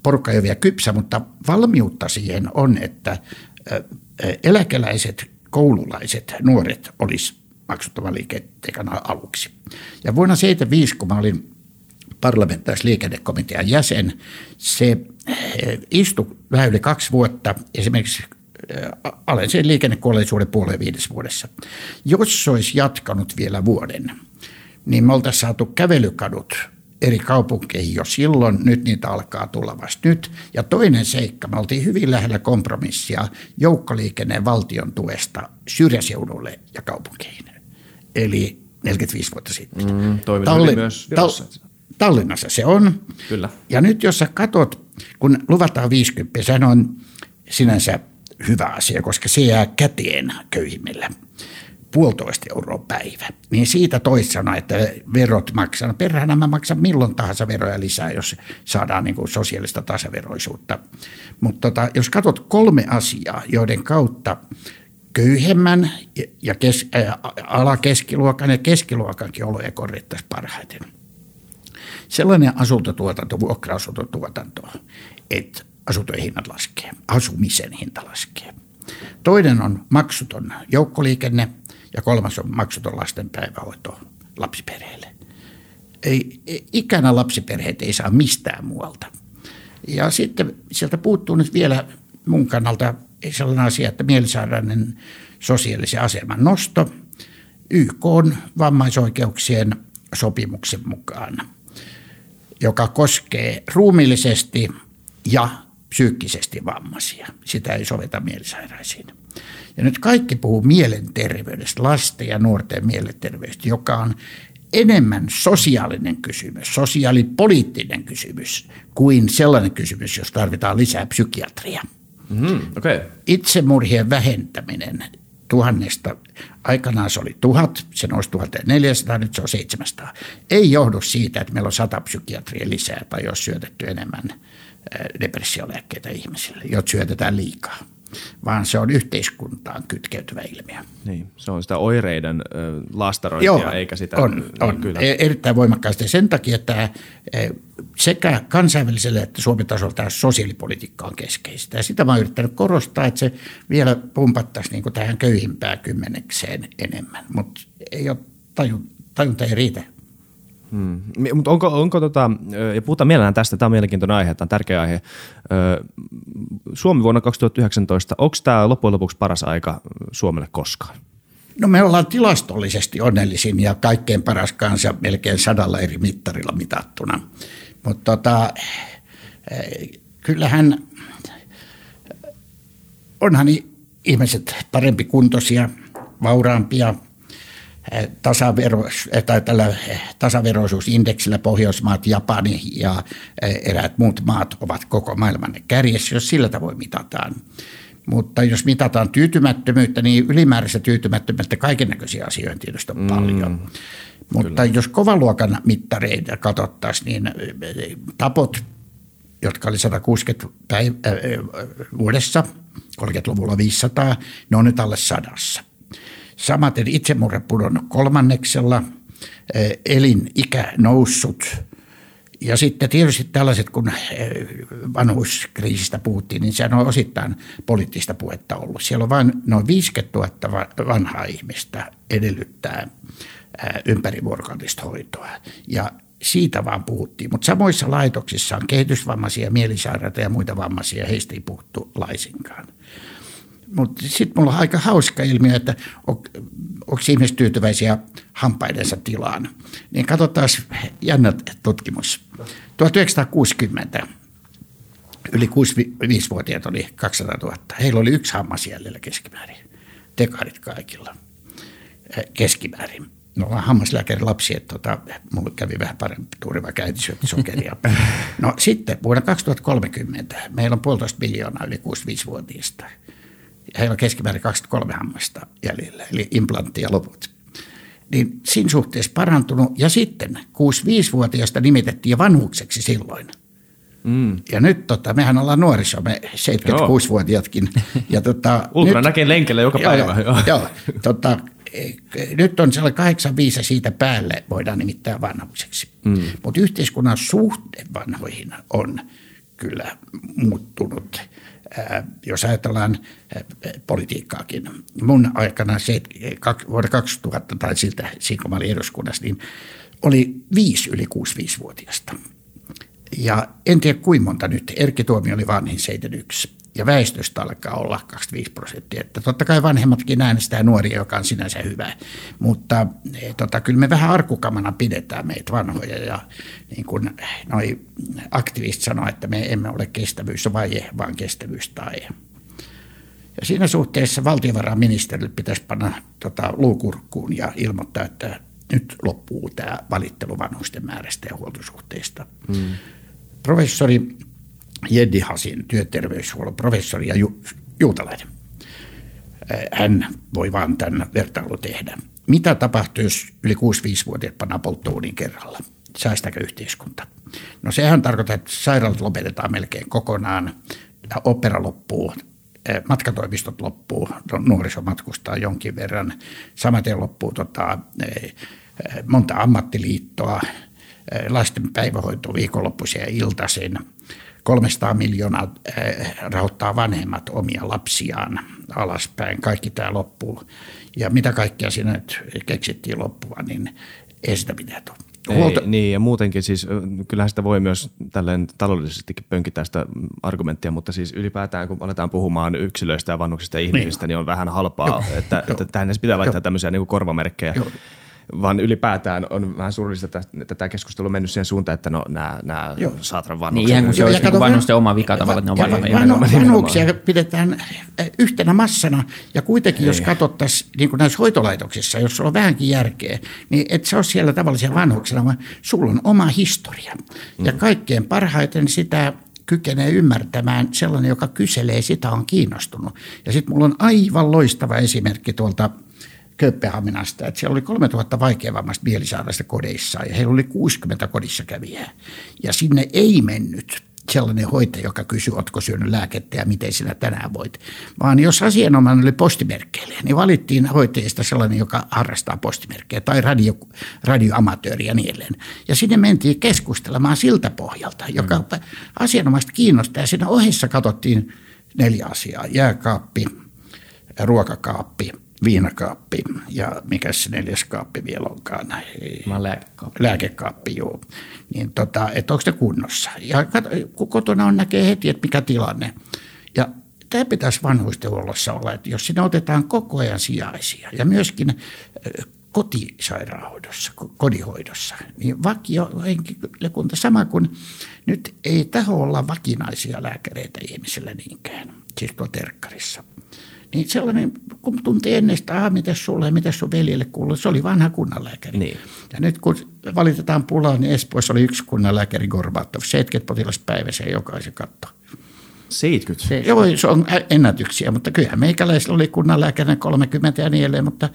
Porukka ei ole vielä kypsä, mutta valmiutta siihen on, että eläkeläiset, koululaiset, nuoret olisi maksuttoman liikenteen aluksi. Ja vuonna 1975, kun mä olin parlamentaarisen liikennekomitean jäsen, se eh, istui vähän yli kaksi vuotta esimerkiksi eh, alensen liikennekuolleisuuden puoleen viides vuodessa. Jos se olisi jatkanut vielä vuoden, niin me oltaisiin saatu kävelykadut eri kaupunkeihin jo silloin, nyt niitä alkaa tulla vasta nyt. Ja toinen seikka, me oltiin hyvin lähellä kompromissia joukkoliikenneen valtion tuesta syrjäseudulle ja kaupunkeihin eli 45 vuotta sitten. Mm, Talli- myös Tal- Tallinnassa se on. Kyllä. Ja nyt jos sä katot, kun luvataan 50, se on sinänsä hyvä asia, koska se jää käteen köyhimmillä puolitoista euroa päivä. Niin siitä toista sanoa, että verot maksaa. No perhana mä maksan milloin tahansa veroja lisää, jos saadaan niin kuin sosiaalista tasaveroisuutta. Mutta tota, jos katsot kolme asiaa, joiden kautta köyhemmän ja kes, ää, alakeskiluokan ja keskiluokankin oloja korjattaisiin parhaiten. Sellainen asuntotuotanto, vuokra-asuntotuotanto, että asuntojen hinnat laskee, asumisen hinta laskee. Toinen on maksuton joukkoliikenne ja kolmas on maksuton lastenpäivähoito lapsiperheille. Ei, ikänä lapsiperheet ei saa mistään muualta. Ja sitten sieltä puuttuu nyt vielä mun kannalta sellainen asia, että mielisairaiden sosiaalisen aseman nosto YK on vammaisoikeuksien sopimuksen mukaan, joka koskee ruumillisesti ja psyykkisesti vammaisia. Sitä ei soveta mielisairaisiin. Ja nyt kaikki puhuu mielenterveydestä, lasten ja nuorten mielenterveydestä, joka on enemmän sosiaalinen kysymys, sosiaalipoliittinen kysymys kuin sellainen kysymys, jos tarvitaan lisää psykiatria. Mm, okay. Itsemurhien vähentäminen tuhannesta, aikanaan se oli tuhat, se nousi 1400, nyt se on 700. Ei johdu siitä, että meillä on sata psykiatria lisää tai jos syötetty enemmän depressiolääkkeitä ihmisille, jotka syötetään liikaa vaan se on yhteiskuntaan kytkeytyvä ilmiö. Niin, se on sitä oireiden lastarointia Joo, eikä sitä... on, niin, on kyllä. E, erittäin voimakkaasti. Sen takia tämä e, sekä kansainväliselle että Suomen tasolla tämä sosiaalipolitiikka on keskeistä. Ja sitä mä oon yrittänyt korostaa, että se vielä pumpattaisi niin tähän köyhimpään kymmenekseen enemmän, mutta ei ole tajunta ei riitä Hmm. Mutta onko, onko tota, ja puhutaan mielellään tästä, tämä on mielenkiintoinen aihe, tämä on tärkeä aihe. Suomi vuonna 2019, onko tämä loppujen lopuksi paras aika Suomelle koskaan? No me ollaan tilastollisesti onnellisin ja kaikkein paras kansa melkein sadalla eri mittarilla mitattuna. Mutta tota, kyllähän onhan ihmiset parempi kuntoisia, vauraampia – tasavero, tai tällä tasaveroisuusindeksillä Pohjoismaat, Japani ja eräät muut maat ovat koko maailman kärjessä, jos sillä tavoin mitataan. Mutta jos mitataan tyytymättömyyttä, niin ylimääräistä tyytymättömyyttä kaiken näköisiä asioita tietysti on mm, paljon. Mutta kyllä. jos kovaluokan mittareita katsottaisiin, niin tapot, jotka oli 160 päiv- äh, vuodessa, 30-luvulla 500, ne on nyt alle sadassa. Samaten itsemurha pudonnut kolmanneksella, eh, elinikä noussut. Ja sitten tietysti tällaiset, kun eh, vanhuuskriisistä puhuttiin, niin sehän on osittain poliittista puhetta ollut. Siellä on vain noin 50 000 vanhaa ihmistä edellyttää eh, ympärivuorokautista hoitoa. Ja siitä vaan puhuttiin. Mutta samoissa laitoksissa on kehitysvammaisia, mielisairaita ja muita vammaisia, heistä ei puhuttu laisinkaan. Mutta sitten mulla on aika hauska ilmiö, että on, onko ihmiset tyytyväisiä hampaidensa tilaan. Niin katsotaan jännä tutkimus. 1960 yli 65-vuotiaat oli 200 000. Heillä oli yksi hammas jäljellä keskimäärin. Tekarit kaikilla keskimäärin. No hammaslääkäri lapsi, että tota, mulla kävi vähän parempi tuuri, vaikka äiti sokeria. No sitten vuonna 2030 meillä on puolitoista miljoonaa yli 65-vuotiaista heillä on keskimäärin 23 hammasta jäljellä, eli implantti ja loput. Niin siinä suhteessa parantunut. Ja sitten 65-vuotiaasta nimitettiin jo vanhukseksi silloin. Mm. Ja nyt tota, mehän ollaan nuoriso, me 76-vuotiaatkin. Ja, tota, Ulkona nyt, näkee lenkellä joka päivä. Joo, joo tota, nyt on sellainen 85 siitä päälle voidaan nimittää vanhukseksi. Mm. Mutta yhteiskunnan suhde vanhoihin on kyllä muuttunut jos ajatellaan politiikkaakin. Mun aikana se, vuonna 2000 tai siltä, siinä kun mä olin eduskunnassa, niin oli viisi yli 65-vuotiaista. Ja en tiedä kuinka monta nyt. Erkki Tuomi oli vanhin 71 ja väestöstä alkaa olla 25 prosenttia. Että totta kai vanhemmatkin äänestää nuoria, joka on sinänsä hyvä, mutta e, tota, kyllä me vähän arkukamana pidetään meitä vanhoja ja niin kuin noi aktivistit sanoo, että me emme ole kestävyysvaje, vaan kestävyystai. Ja siinä suhteessa valtiovarainministerille pitäisi panna tota, luukurkkuun ja ilmoittaa, että nyt loppuu tämä valittelu vanhusten määrästä ja huoltosuhteista. Mm. Professori Jeddi Hasin, työterveyshuollon professori ja ju, juutalainen. Hän voi vain tämän vertailu tehdä. Mitä tapahtuu, jos yli 65-vuotiaat pannaan polttouunin kerralla? Säästääkö yhteiskunta? No sehän tarkoittaa, että sairaalat lopetetaan melkein kokonaan, opera loppuu, matkatoimistot loppuu, no, nuoriso matkustaa jonkin verran, samaten loppuu tota, monta ammattiliittoa, lasten päivähoito viikonloppuisia ja iltaisin – 300 miljoonaa eh, rahoittaa vanhemmat omia lapsiaan alaspäin. Kaikki tämä loppuu. Ja mitä kaikkea siinä nyt keksittiin loppua, niin ei sitä mitään tule. Huolta... Ei, niin, ja muutenkin siis, kyllähän sitä voi myös tälleen taloudellisestikin pönkitä sitä argumenttia, mutta siis ylipäätään kun aletaan puhumaan yksilöistä ja vanhuksista ja ihmisistä, niin, niin on vähän halpaa, Joo. että, että tähän pitää laittaa Joo. tämmöisiä niin korvamerkkejä. Joo vaan ylipäätään on vähän surullista, että tämä keskustelu on mennyt siihen suuntaan, että no nämä, nämä saatran vanhukset. Niin ihan kuin se olisi niin vanhusten oma vika tavalla, että ne on vanhoja. Vanhuksia pidetään eh, yhtenä massana ja kuitenkin Ei. jos katsottaisiin niin kuin näissä hoitolaitoksissa, jos sulla on vähänkin järkeä, niin et sä ole siellä tavallisia vanhuksena, vaan sulla on oma historia. Ja mm. kaikkein parhaiten sitä kykenee ymmärtämään sellainen, joka kyselee, sitä on kiinnostunut. Ja sitten mulla on aivan loistava esimerkki tuolta – Kööpenhaminasta, että siellä oli 3000 vaikeavammasta mielisairaista kodeissa ja heillä oli 60 kodissa kävijää. Ja sinne ei mennyt sellainen hoitaja, joka kysyi, oletko syönyt lääkettä ja miten sinä tänään voit. Vaan jos asianomainen oli postimerkkeilijä, niin valittiin hoitajista sellainen, joka harrastaa postimerkkejä tai radio, radioamatööri ja niin edelleen. Ja sinne mentiin keskustelemaan siltä pohjalta, joka mm. asianomaista kiinnostaa. Ja siinä ohessa katsottiin neljä asiaa, jääkaappi, ruokakaappi – viinakaappi ja mikä se neljäs kaappi vielä onkaan? Mä lääkekaappi. Lääkekaappi, joo. Niin tota, että onko se kunnossa. Ja kun kotona on näkee heti, että mikä tilanne. Ja tämä pitäisi vanhuistenhuollossa olla, että jos sinne otetaan koko ajan sijaisia ja myöskin kotisairaanhoidossa, kodihoidossa, niin vakio henkilökunta sama kuin nyt ei taho olla vakinaisia lääkäreitä ihmisillä niinkään, siis tuolla terkkarissa – niin sellainen, kun tuntee ennestään, ah, miten sulle miten sun veljelle kuuluu, se oli vanha kunnanlääkäri. Niin. Ja nyt kun valitetaan pulaa, niin Espoossa oli yksi kunnanlääkäri Gorbatov, 70 potilaspäivässä jokaisen katto. 70? Se, joo, se on ennätyksiä, mutta kyllähän meikäläisillä oli kunnanlääkärinä 30 ja niin edelleen, mutta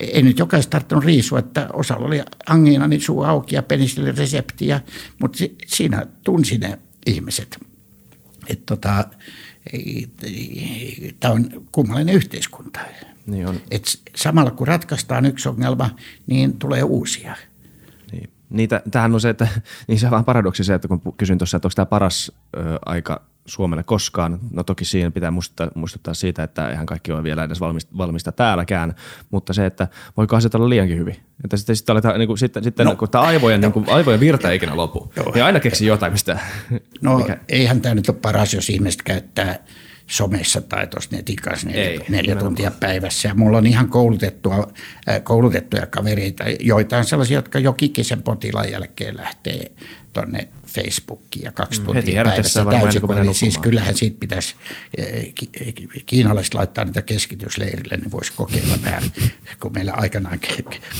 ei nyt jokaista tarttunut riisua, että osalla oli angiina, niin suu auki ja penisilireseptiä, mutta siinä tunsi ne ihmiset. Että tota, tämä on kummallinen yhteiskunta. Niin on. Et samalla kun ratkaistaan yksi ongelma, niin tulee uusia. Niin. Niitä, tämähän on se, että niin se on vähän paradoksi se, että kun kysyin tuossa, että onko tämä paras ö, aika Suomelle koskaan. No toki siinä pitää muistuttaa, muistuttaa siitä, että eihän kaikki ole vielä edes valmista, valmista täälläkään, mutta se, että voiko asiat olla liiankin hyvin. Että sitten, sitten, aletaan, niin kuin, sitten, sitten no, kun tämä aivojen, no, niin kuin, aivojen virta ei ikinä lopu, joo. niin aina keksi jotain, mistä... No mikä... eihän tämä nyt ole paras, jos ihmiset käyttää somessa tai tuossa netikas neljä, ei, neljä tuntia päivässä. Ja mulla on ihan koulutettua, koulutettuja kavereita, joita on sellaisia, jotka jo kikisen potilaan jälkeen lähtee tuonne Facebookiin ja kaksi mm, tuntia päivässä täysin. Siis kyllähän siitä pitäisi eh, kiinalaiset laittaa niitä keskitysleirille, niin voisi kokeilla vähän, kun meillä aikanaan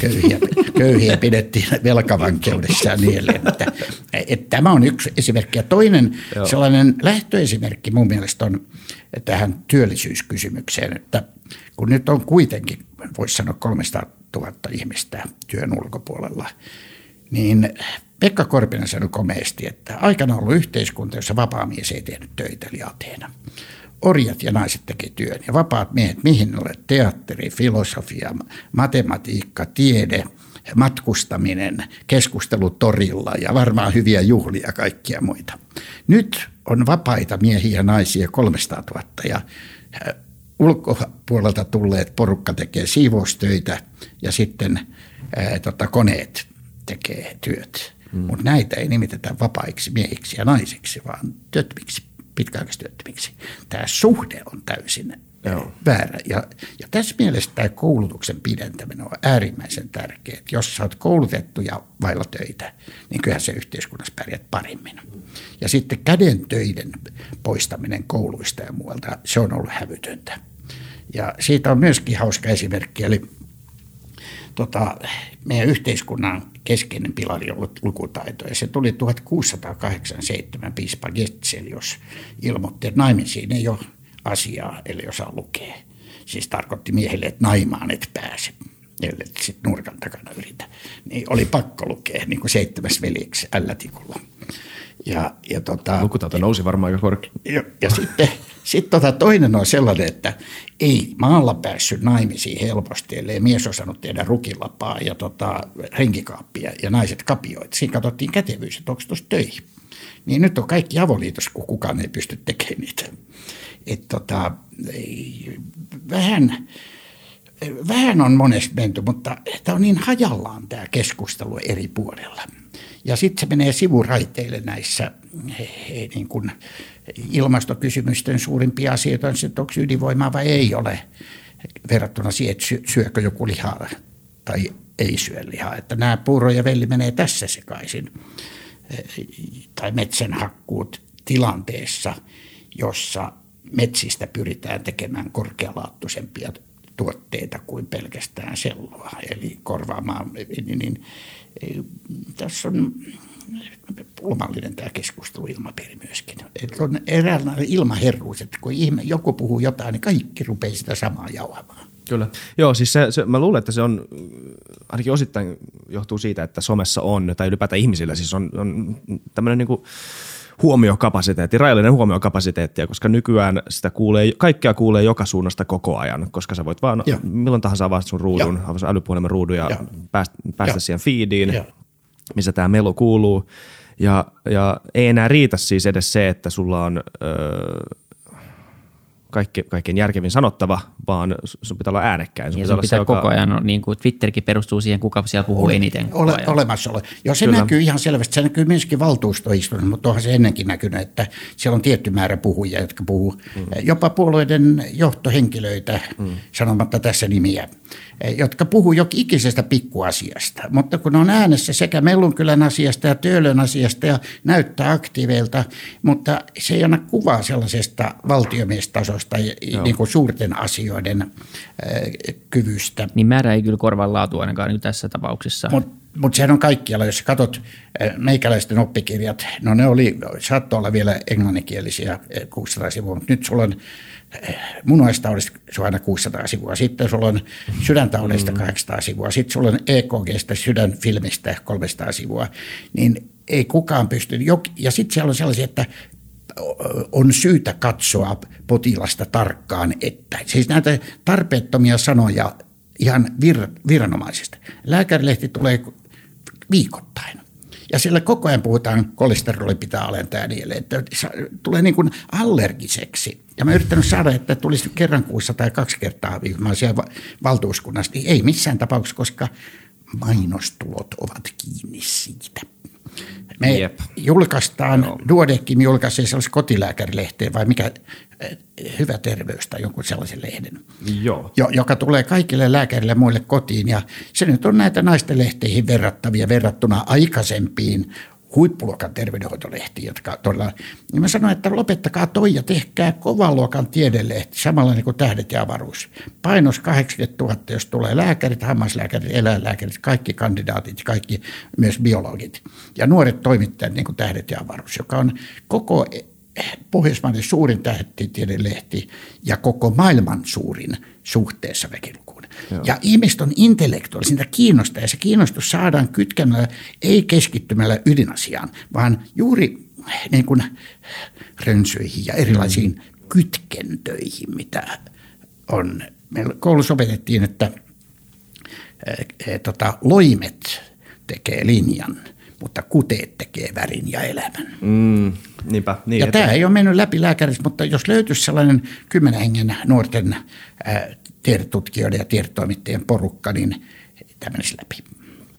köyhiä, köyhiä pidettiin velkavankeudessa ja niin edelleen. Että, että tämä on yksi esimerkki. Ja toinen Joo. sellainen lähtöesimerkki mun mielestä on tähän työllisyyskysymykseen, että kun nyt on kuitenkin, voisi sanoa 300 000 ihmistä työn ulkopuolella, niin Pekka Korpinen sanoi komeasti, että aikana on ollut yhteiskunta, jossa vapaamies ei tehnyt töitä, eli Ateena. Orjat ja naiset teki työn ja vapaat miehet, mihin olet, teatteri, filosofia, matematiikka, tiede, matkustaminen, keskustelu torilla ja varmaan hyviä juhlia ja kaikkia muita. Nyt on vapaita miehiä ja naisia 300 000 ja äh, ulkopuolelta tulleet porukka tekee siivoustöitä ja sitten ää, äh, tota, koneet tekee työt. Mm. Mutta näitä ei nimitetä vapaiksi miehiksi ja naisiksi, vaan työttömiksi, pitkäaikaistyöttömiksi. Tämä suhde on täysin Joo. väärä. Ja, ja tässä mielessä tämä koulutuksen pidentäminen on äärimmäisen tärkeää. Jos sä oot koulutettu ja vailla töitä, niin kyllähän se yhteiskunnassa pärjät paremmin. Ja sitten käden töiden poistaminen kouluista ja muualta, se on ollut hävytöntä. Ja siitä on myöskin hauska esimerkki, eli tota, meidän yhteiskunnan keskeinen pilari ollut lukutaito. Ja se tuli 1687 piispa Getselius ilmoitti, että naimisiin ei ole asiaa, eli osaa lukea. Siis tarkoitti miehelle, että naimaan et pääse, ellei sitten nurkan takana yritä. Niin oli pakko lukea, niin kuin seitsemäs veljeksi ällätikulla. Ja, ja tota, Lukutaito nousi varmaan aika korkealle. Ja, ja sitten sit tota toinen on sellainen, että ei maalla päässyt naimisiin helposti, ellei mies osannut tehdä rukilapaa ja tota, renkikaappia ja naiset kapioit. Siinä katsottiin kätevyys, että onko tuossa töihin. Niin nyt on kaikki avoliitos, kun kukaan ei pysty tekemään niitä. Et tota, ei, vähän Vähän on monesti menty, mutta tämä on niin hajallaan tämä keskustelu eri puolella. Ja sitten se menee sivuraiteille näissä niin kuin ilmastokysymysten suurimpia asioita on se, että onko ydinvoimaa vai ei ole verrattuna siihen, että syökö joku lihaa tai ei syö lihaa. Että nämä puuro ja velli menee tässä sekaisin. Tai metsänhakkuut tilanteessa, jossa metsistä pyritään tekemään korkealaattuisempia tuotteita kuin pelkästään sellua, eli korvaamaan, niin, niin tässä on pulmallinen tämä keskustelu ilmapiiri myöskin. Että on eräänlainen ilmaherruus, että kun ihme, joku puhuu jotain, niin kaikki rupeaa sitä samaa jauhamaan. Kyllä. Joo, siis se, se, mä luulen, että se on, ainakin osittain johtuu siitä, että somessa on, tai ylipäätään ihmisillä siis on, on tämmöinen niin kuin, huomiokapasiteetti, rajallinen huomiokapasiteetti, koska nykyään sitä kuulee, kaikkea kuulee joka suunnasta koko ajan, koska sä voit vaan Joo. milloin tahansa avata sun ruudun, avata älypuhelimen ruudun ja Joo. päästä, päästä siihen feediin, Joo. missä tämä melu kuuluu. Ja, ja ei enää riitä siis edes se, että sulla on öö, kaikki, kaikkein järkevin sanottava, vaan sun pitää olla äänekkäin. Sun ja pitää, sun pitää se, koko joka... ajan, niin kuin Twitterkin perustuu siihen, kuka siellä puhuu ole, eniten. Ole, olemassaolo. Joo, se Kyllä. näkyy ihan selvästi. Se näkyy myöskin valtuustoistunnossa, mutta onhan se ennenkin näkynyt, että siellä on tietty määrä puhujia, jotka puhuu mm. jopa puolueiden johtohenkilöitä, mm. sanomatta tässä nimiä jotka puhuu jokin ikisestä pikkuasiasta. Mutta kun on äänessä sekä Mellunkylän asiasta ja Töölön asiasta ja näyttää aktiiveilta, mutta se ei anna kuvaa sellaisesta valtiomiestasosta ja niin kuin suurten asioiden äh, kyvystä. Niin määrä ei kyllä korvaa laatu ainakaan niin tässä tapauksessa. Mutta mutta sehän on kaikkialla, jos katsot meikäläisten oppikirjat, no ne oli, saattoi olla vielä englanninkielisiä 600 sivua, mutta nyt sulla on munuaistaudista se on aina 600 sivua, sitten sulla on sydäntaudista 800 mm. sivua, sitten sulla on EKGstä sydänfilmistä 300 sivua, niin ei kukaan pysty, ja sitten siellä on sellaisia, että on syytä katsoa potilasta tarkkaan, että siis näitä tarpeettomia sanoja ihan vir, viranomaisista. Lääkärilehti tulee viikoittain. Ja siellä koko ajan puhutaan, kolesteroli pitää alentaa ja niin edelleen. Että tulee niin kuin allergiseksi. Ja mä yrittänyt saada, että tulisi kerran kuussa tai kaksi kertaa viikossa siellä valtuuskunnassa. Niin ei missään tapauksessa, koska mainostulot ovat kiinni siitä. Me Jep. julkaistaan, no. Duodekim julkaisee sellaisen kotilääkärilehteen vai mikä, eh, Hyvä terveys tai jonkun sellaisen lehden, Joo. Jo, joka tulee kaikille lääkärille muille kotiin. Ja se nyt on näitä naisten lehteihin verrattavia verrattuna aikaisempiin huippuluokan terveydenhoitolehti, jotka todella, niin mä sanoin, että lopettakaa toi ja tehkää kovan luokan tiedelehti, samalla niin kuin tähdet ja avaruus. Painos 80 000, jos tulee lääkärit, hammaslääkärit, eläinlääkärit, kaikki kandidaatit, kaikki myös biologit. Ja nuoret toimittajat, niin kuin tähdet ja avaruus, joka on koko Pohjoismaiden suurin tähtitiedelehti ja koko maailman suurin suhteessa väkilukuun. Joo. Ja ihmiset on intellektuaalisia, kiinnostaa ja se kiinnostus saadaan kytkemällä, ei keskittymällä ydinasiaan, vaan juuri niin kuin rönsyihin ja erilaisiin mm. kytkentöihin, mitä on. Meillä koulussa opetettiin, että e, tota, loimet tekee linjan, mutta kuteet tekee värin ja elämän. Mm, niinpä, niin, ja tämä ei ole mennyt läpi lääkärissä, mutta jos löytyisi sellainen kymmenen hengen nuorten tiedetutkijoiden ja tiedetoimittajien porukka, niin tämä menisi läpi.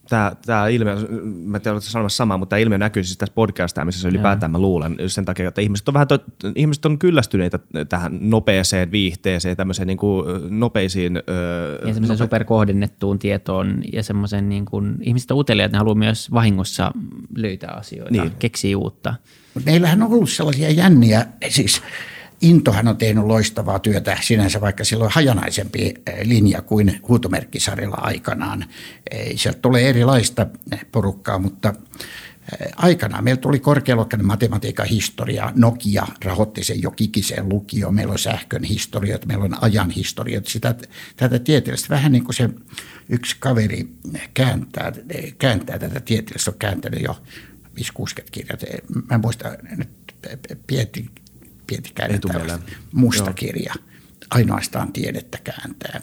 Tämä, tämä ilmiö, mä en tiedä, sanomassa samaa, mutta tämä ilmiö näkyy siis tässä podcastaamisessa ylipäätään mä luulen sen takia, että ihmiset on vähän, to, ihmiset on kyllästyneitä tähän nopeeseen viihteeseen, tämmöiseen niin kuin nopeisiin. Öö, ja semmoiseen nope- superkohdennettuun tietoon ja semmoisen niin kuin, ihmiset on uteliaat, ne haluaa myös vahingossa löytää asioita, niin. keksiä uutta. Meillähän on ollut sellaisia jänniä, siis Intohan on tehnyt loistavaa työtä sinänsä, vaikka sillä on hajanaisempi eh, linja kuin huutomerkkisarjalla aikanaan. Sieltä tulee erilaista eh, porukkaa, mutta eh, aikanaan meillä tuli korkealuokkainen matematiikan historia. Nokia rahoitti sen jo kikiseen lukio. Meillä on sähkön historiat, meillä on ajan historiat. Sitä, tätä tieteellistä vähän niin kuin se yksi kaveri kääntää, kääntää tätä tieteellistä, on kääntänyt jo 5-60 kirjat. Mä muistan nyt Pieti Pietikäinen musta Joo. kirja, ainoastaan tiedettä kääntää.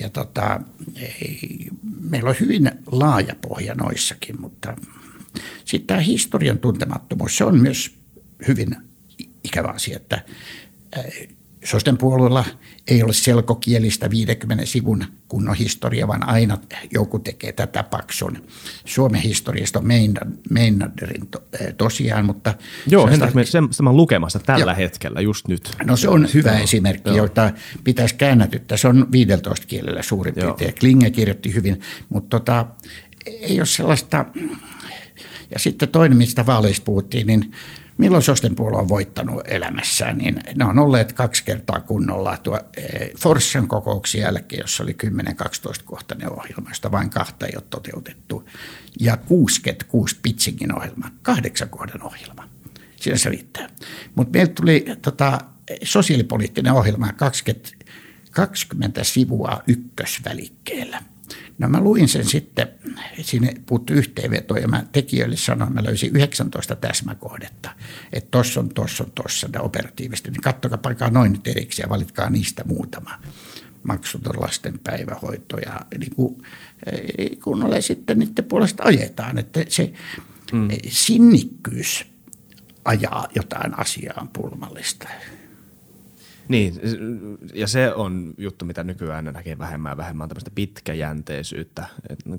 Ja tota, ei, meillä on hyvin laaja pohja noissakin, mutta sitten tämä historian tuntemattomuus, se on myös hyvin ikävä asia, että Sosten puolueella ei ole selkokielistä 50 sivun kunnon historia, vaan aina joku tekee tätä paksun. Suomen historiasta on Meinarderin to, eh, tosiaan, mutta... Joo, Henrik, me sen, sen lukemassa tällä jo. hetkellä, just nyt. No se on hyvä Joo. esimerkki, Joo. jota pitäisi käännätyttää. Se on 15 kielellä suurin piirtein. Klinge kirjoitti hyvin, mutta tota, ei ole sellaista... Ja sitten toinen, mistä vaaleissa puhuttiin, niin milloin Sostenpuolo on voittanut elämässään, niin ne on olleet kaksi kertaa kunnolla tuo eh, Forssan kokouksen jälkeen, jossa oli 10-12 kohtainen ohjelma, josta vain kahta ei ole toteutettu, ja 66 Pitsingin ohjelma, kahdeksan kohdan ohjelma. Siinä se riittää. Mutta meiltä tuli tota, sosiaalipoliittinen ohjelma 20, 20 sivua ykkösvälikkeellä. No mä luin sen sitten, sinne puuttu yhteenveto ja mä tekijöille sanoin, mä löysin 19 täsmäkohdetta, että tossa on, tossa on, tossa on operatiivisesti, niin kattokaa paikaa noin nyt erikseen ja valitkaa niistä muutama maksuton lasten päivähoito ja niin kuin, kun ole sitten niiden puolesta ajetaan, että se mm. sinnikkyys ajaa jotain asiaa pulmallista. Niin, ja se on juttu, mitä nykyään näkee vähemmän ja vähemmän tämmöistä pitkäjänteisyyttä.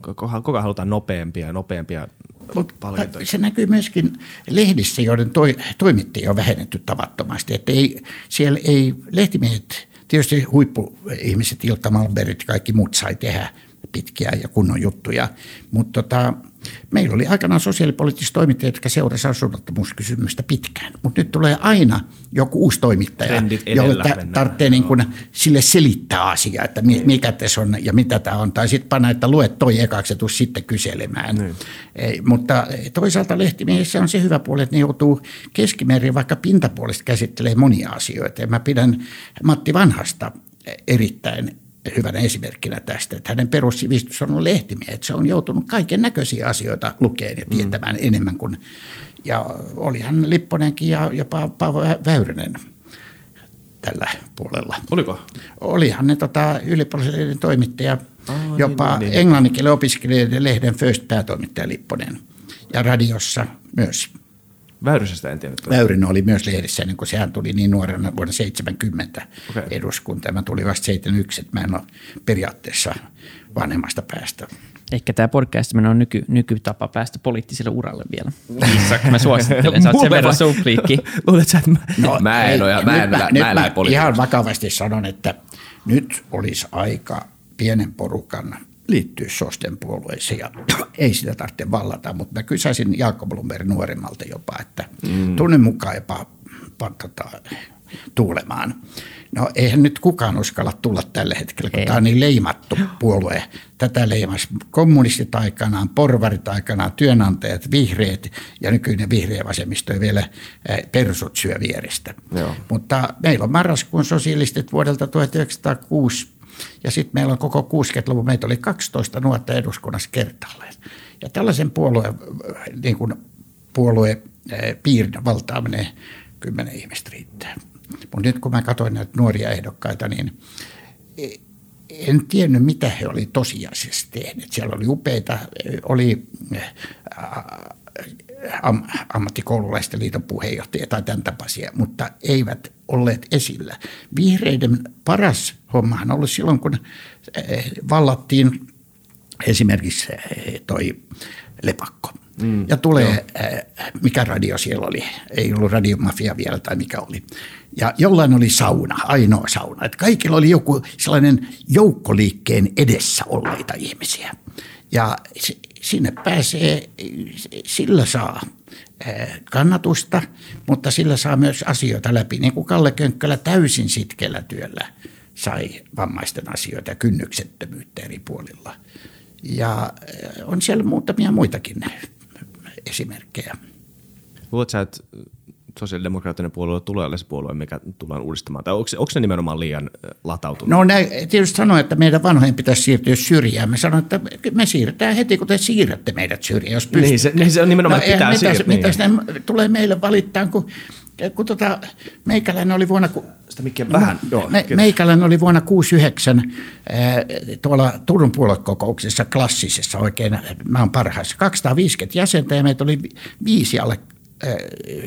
koko ajan halutaan nopeampia ja nopeampia Mut palkintoja. Se näkyy myöskin lehdissä, joiden toi, toimittajia on vähennetty tavattomasti. Että ei, siellä ei lehtimiehet, tietysti huippuihmiset, Ilta Malberit ja kaikki muut sai tehdä pitkiä ja kunnon juttuja, mutta tota, Meillä oli aikanaan sosiaalipoliittiset toimittajat, jotka seurasivat asunnottomuuskysymystä pitkään, mutta nyt tulee aina joku uusi toimittaja, jolle tarvitsee niin kuin sille selittää asiaa, että mikä tässä on ja mitä tämä on. Tai sitten panna, että luet toi ekaksi ja tuu sitten kyselemään. Niin. Ei, mutta toisaalta lehtimiehessä on se hyvä puoli, että ne joutuu keskimäärin vaikka pintapuolesta käsittelemään monia asioita. Ja mä pidän Matti Vanhasta erittäin hyvänä esimerkkinä tästä, että hänen perussivistys on ollut lehtimiehet. että se on joutunut kaiken näköisiä asioita lukeen ja tietämään mm. enemmän kuin, ja olihan Lipponenkin ja jopa Paavo Väyrynen tällä puolella. Oliko? Olihan ne tota, ylipuolisen toimittaja, oh, jopa niin, niin, niin. englanninkielen opiskelijoiden lehden First päätoimittaja Lipponen ja radiossa myös Väyrysestä en tiedä. Väyrynen oli myös lehdessä, niin kun sehän tuli niin nuorena vuonna 70 okay. eduskunta. Mä tuli vasta 71, että mä en ole periaatteessa vanhemmasta päästä. Ehkä tämä podcast on nyky, nykytapa päästä poliittiselle uralle vielä. Isak, mä suosittelen, sä oot sen verran supliikki. Luulet sä, että mä, no, mä en ole, mä en, mä, mä, mä, mä ihan vakavasti sanon, että nyt olisi aika pienen porukan liittyy Sosten puolueeseen ja ei sitä tarvitse vallata, mutta mä kysäisin Jaakko Blumberg nuoremmalta jopa, että mm. tunnen mukaan jopa tota, tuulemaan. No eihän nyt kukaan uskalla tulla tällä hetkellä, kun ei. tämä on niin leimattu puolue. Tätä leimas kommunistit aikanaan, porvarit aikanaan, työnantajat, vihreät ja nykyinen vihreä vasemmisto vielä persut syö vierestä. Joo. Mutta meillä on marraskuun sosialistit vuodelta 1906 ja sitten meillä on koko 60-luvun, meitä oli 12 nuorta eduskunnassa kertaalleen. Ja tällaisen puolueen, niin kuin puolue piirin valtaaminen kymmenen ihmistä riittää. Mutta nyt kun mä katsoin näitä nuoria ehdokkaita, niin en tiennyt, mitä he oli tosiasiassa tehneet. Siellä oli upeita, oli am, ammattikoululaisten liiton puheenjohtaja tai tämän tapaisia, mutta eivät olleet esillä. Vihreiden paras hommahan on ollut silloin, kun eh, vallattiin esimerkiksi eh, toi lepakko. Mm, ja tulee, joo. Eh, mikä radio siellä oli, ei ollut radiomafia vielä tai mikä oli. Ja jollain oli sauna, ainoa sauna. Että kaikilla oli joku sellainen joukkoliikkeen edessä olleita ihmisiä. Ja sinne pääsee, sillä saa kannatusta, mutta sillä saa myös asioita läpi. Niin kuin Kalle Könkkölä täysin sitkeällä työllä sai vammaisten asioita ja kynnyksettömyyttä eri puolilla. Ja on siellä muutamia muitakin esimerkkejä. Luuletko että sosiaalidemokraattinen puolue tulee olla se puolue, mikä tullaan uudistamaan? Tai onko, onko se nimenomaan liian latautunut? No näin, tietysti sanoa, että meidän vanhojen pitäisi siirtyä syrjään. Me sanoin, että me siirretään heti, kun te siirrätte meidät syrjään, jos pystyy. Niin se, niin se on nimenomaan, no, pitää siirtyä. Mitä, niin. mitä tulee meille valittaa, kun, kun tota, meikäläinen oli vuonna... Sitä mikä vähän, no, joo. Me, meikäläinen oli vuonna 69 tuolla Turun puoluekokouksessa klassisessa oikein, mä oon parhaassa, 250 jäsentä ja meitä oli viisi alle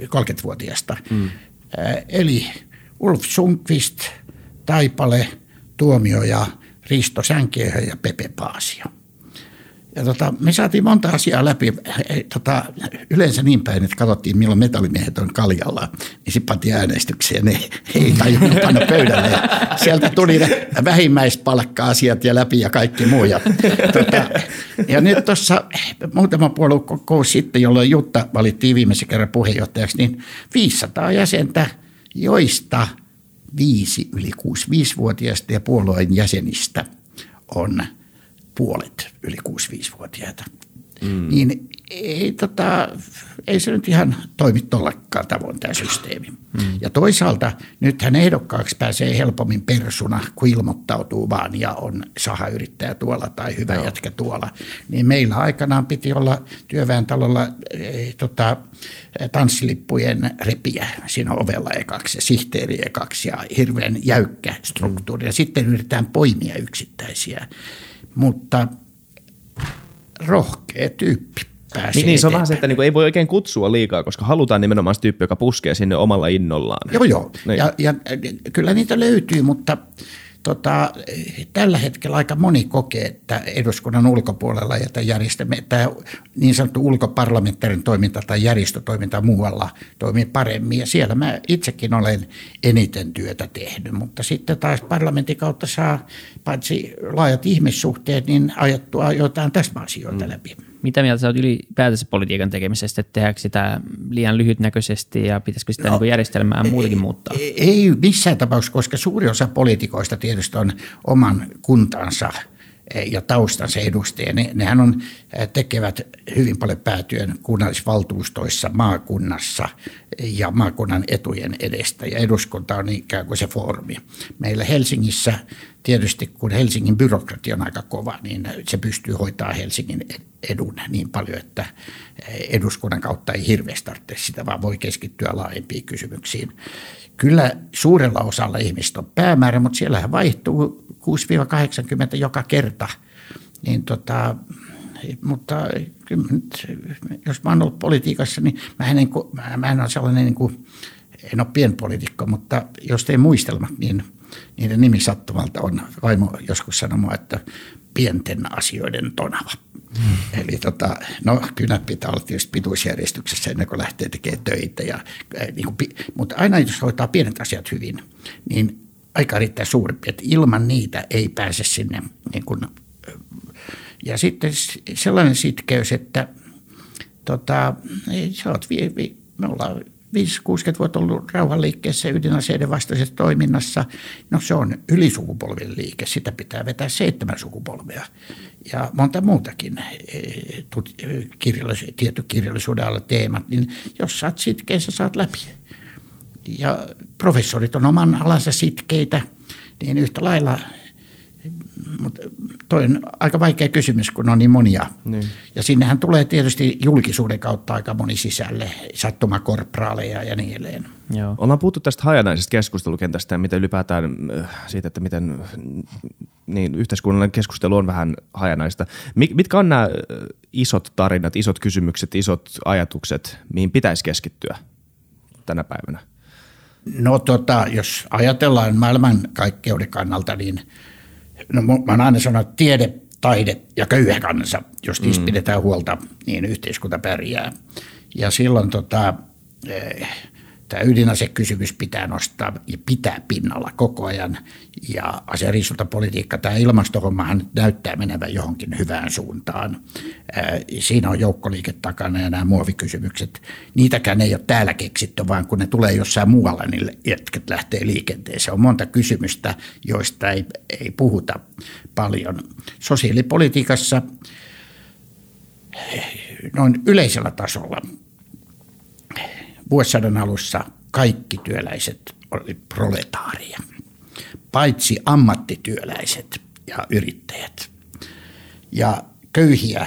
30-vuotiaasta. Mm. Eli Ulf Sundqvist, Taipale, Tuomioja, Risto Sänkiehö ja Pepe Paasio. Ja tota, me saatiin monta asiaa läpi. Tota, yleensä niin päin, että katsottiin milloin metallimiehet on kaljalla, niin sitten pantiin äänestykseen. Ne ei tajunnut panna pöydälle. Ja sieltä tuli ne vähimmäispalkka-asiat ja läpi ja kaikki muu. Ja, tota, ja nyt tuossa muutama puolue sitten, jolloin Jutta valittiin viimeisen kerran puheenjohtajaksi, niin 500 jäsentä, joista viisi yli 65-vuotiaista ja puolueen jäsenistä on – puolet yli 65-vuotiaita. Mm. Niin ei, tota, ei se nyt ihan toimi tuollakaan tavoin tämä systeemi. Mm. Ja toisaalta nythän ehdokkaaksi pääsee helpommin persuna, kun ilmoittautuu vaan ja on sahayrittäjä tuolla tai hyvä no. jätkä tuolla. Niin meillä aikanaan piti olla työväentalolla eh, tota, tanssilippujen repiä siinä ovella ekaksi ja sihteeri ekaksi ja hirveän jäykkä struktuuri. Ja sitten yritetään poimia yksittäisiä mutta rohkea tyyppi pääsee niin, niin, se on vähän se, että niinku ei voi oikein kutsua liikaa, koska halutaan nimenomaan tyyppi, joka puskee sinne omalla innollaan. Joo, joo. Niin. Ja, ja kyllä niitä löytyy, mutta – tota, tällä hetkellä aika moni kokee, että eduskunnan ulkopuolella ja tämä, tämä niin sanottu ulkoparlamentaarinen toiminta tai järjestötoiminta muualla toimii paremmin. Ja siellä mä itsekin olen eniten työtä tehnyt, mutta sitten taas parlamentin kautta saa paitsi laajat ihmissuhteet, niin ajattua jotain täsmäasioita mm. läpi. Mitä mieltä sä oot ylipäätänsä politiikan tekemisestä, että tehdäänkö sitä liian lyhytnäköisesti ja pitäisikö sitä no, niin järjestelmää muutenkin muuttaa? Ei missään tapauksessa, koska suuri osa poliitikoista tietysti on oman kuntansa – ja taustansa edustajia. Ne, nehän on, tekevät hyvin paljon päätyön kunnallisvaltuustoissa, maakunnassa ja maakunnan etujen edestä. Ja eduskunta on ikään kuin se foorumi. Meillä Helsingissä tietysti, kun Helsingin byrokratia on aika kova, niin se pystyy hoitaa Helsingin edun niin paljon, että eduskunnan kautta ei hirveästi tarvitse sitä, vaan voi keskittyä laajempiin kysymyksiin. Kyllä suurella osalla ihmistä on päämäärä, mutta siellähän vaihtuu 6-80 joka kerta. Niin tota, mutta nyt, jos mä oon ollut politiikassa, niin mä en, niin kuin, mä en ole sellainen, niin kuin, en ole pienpolitiikko, mutta jos tein muistelmat, niin niiden nimi sattumalta on, vaimo joskus sanoi että pienten asioiden tonava. Hmm. Eli tota, no kyllä pitää olla tietysti pituusjärjestyksessä ennen kuin lähtee tekemään töitä. Ja, äh, niin kuin, mutta aina jos hoitaa pienet asiat hyvin, niin aika riittää suurempi, että ilman niitä ei pääse sinne. Niin kuin, ja sitten sellainen sitkeys, että tota, sä oot, vi, vi, me ollaan 5-60 vuotta ollut rauhanliikkeessä ydinaseiden vastaisessa toiminnassa. No se on ylisukupolvien liike, sitä pitää vetää seitsemän sukupolvea. Ja monta muutakin e, kirjallis- tietokirjallisuuden alla teemat, niin jos oot sitkeä, sä saat läpi ja professorit on oman alansa sitkeitä, niin yhtä lailla mutta toi on aika vaikea kysymys, kun on niin monia. Niin. Ja sinnehän tulee tietysti julkisuuden kautta aika moni sisälle, sattumakorpraaleja ja niin edelleen. Joo. Ollaan puhuttu tästä hajanaisesta keskustelukentästä ja miten ylipäätään äh, siitä, että miten niin, yhteiskunnallinen keskustelu on vähän hajanaista. Mitkä on nämä äh, isot tarinat, isot kysymykset, isot ajatukset, mihin pitäisi keskittyä tänä päivänä? No tota, jos ajatellaan maailmankaikkeuden kannalta, niin no, mä oon aina sanonut, että tiede, taide ja köyhä kansa, jos niistä mm. pidetään huolta, niin yhteiskunta pärjää. Ja silloin tota, eh, tämä ydinasekysymys pitää nostaa ja pitää pinnalla koko ajan. Ja aseriisuntapolitiikka, tämä ilmastohommahan näyttää menevän johonkin hyvään suuntaan. Siinä on joukkoliike takana ja nämä muovikysymykset. Niitäkään ei ole täällä keksitty, vaan kun ne tulee jossain muualla, niin jätket lähtee liikenteeseen. On monta kysymystä, joista ei, ei puhuta paljon. Sosiaalipolitiikassa noin yleisellä tasolla – vuosisadan alussa kaikki työläiset oli proletaaria, paitsi ammattityöläiset ja yrittäjät. Ja köyhiä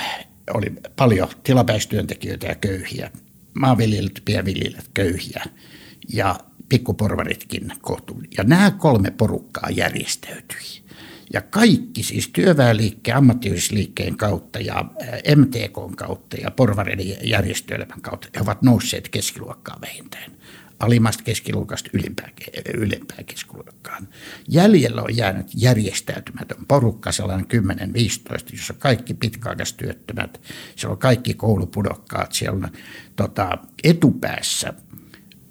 oli paljon tilapäistyöntekijöitä ja köyhiä, maanviljelijät, pienviljelijät köyhiä ja pikkuporvaritkin kohtuun. Ja nämä kolme porukkaa järjestäytyi. Ja kaikki siis työväenliikkeen, ammattiyhdysliikkeen kautta ja MTK kautta ja porvareiden järjestöelämän kautta, he ovat nousseet keskiluokkaa vähintään. alimmasta keskiluokasta ylimpään, ylempään keskiluokkaan. Jäljellä on jäänyt järjestäytymätön porukka, sellainen 10-15, jossa kaikki pitkäaikaistyöttömät, siellä on kaikki koulupudokkaat, siellä on tota, etupäässä –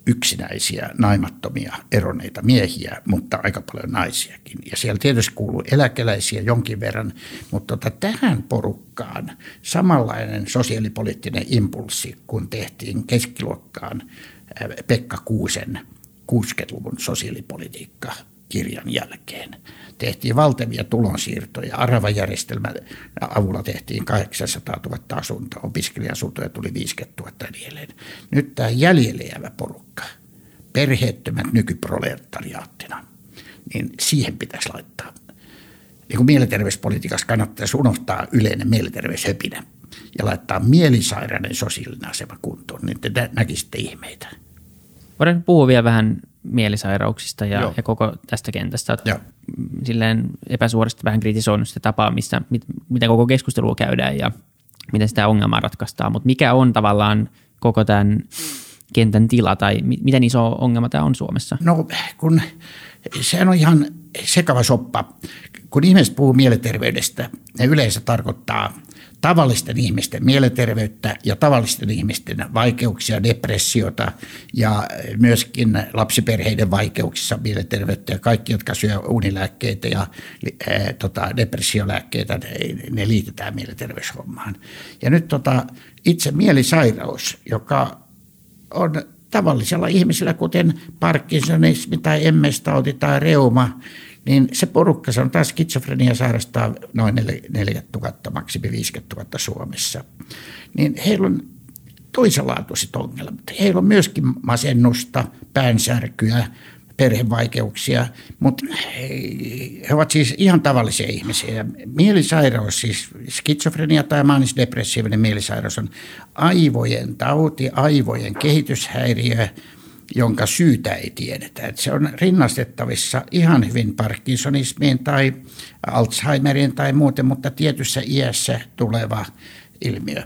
yksinäisiä, naimattomia, eroneita miehiä, mutta aika paljon naisiakin. Ja siellä tietysti kuuluu eläkeläisiä jonkin verran, mutta tota, tähän porukkaan samanlainen sosiaalipoliittinen impulssi, kun tehtiin keskiluokkaan Pekka Kuusen 60-luvun sosiaalipolitiikka kirjan jälkeen. Tehtiin valtavia tulonsiirtoja. Aravajärjestelmän avulla tehtiin 800 000 asuntoa, opiskelija-asuntoja tuli 50 000 edelleen. Nyt tämä jäljelle jäävä porukka, perheettömät nykyproletariaattina, niin siihen pitäisi laittaa. Niin kuin mielenterveyspolitiikassa kannattaisi unohtaa yleinen mielenterveyshöpinä ja laittaa mielisairainen sosiaalinen asema kuntoon, niin te näkisitte ihmeitä. Voidaan puhua vielä vähän mielisairauksista ja, ja koko tästä kentästä. Joo. Silleen epäsuorasti vähän kritisoinut sitä tapaa, missä, mit, miten koko keskustelua käydään ja miten sitä ongelmaa ratkaistaan. Mutta mikä on tavallaan koko tämän kentän tila tai miten iso ongelma tämä on Suomessa? No kun sehän on ihan sekava soppa. Kun ihmiset puhuu mielenterveydestä, ne yleensä tarkoittaa tavallisten ihmisten mielenterveyttä ja tavallisten ihmisten vaikeuksia, depressiota ja myöskin lapsiperheiden vaikeuksissa mielenterveyttä ja kaikki, jotka syö unilääkkeitä ja ää, tota, depressiolääkkeitä, ne, ne liitetään mielenterveyshommaan. Ja nyt tota, itse mielisairaus, joka on tavallisella ihmisellä, kuten Parkinsonismi tai MS-tauti tai reuma, niin se porukka, se on taas skitsofrenia sairastaa noin 40 000, maksimi 50 000 Suomessa. Niin heillä on toisenlaatuiset ongelmat. Heillä on myöskin masennusta, päänsärkyä, perhevaikeuksia, mutta he ovat siis ihan tavallisia ihmisiä. Mielisairaus, siis skitsofrenia tai maanisdepressiivinen mielisairaus on aivojen tauti, aivojen kehityshäiriö, jonka syytä ei tiedetä. Että se on rinnastettavissa ihan hyvin Parkinsonismiin tai Alzheimeriin tai muuten, mutta tietyssä iässä tuleva ilmiö.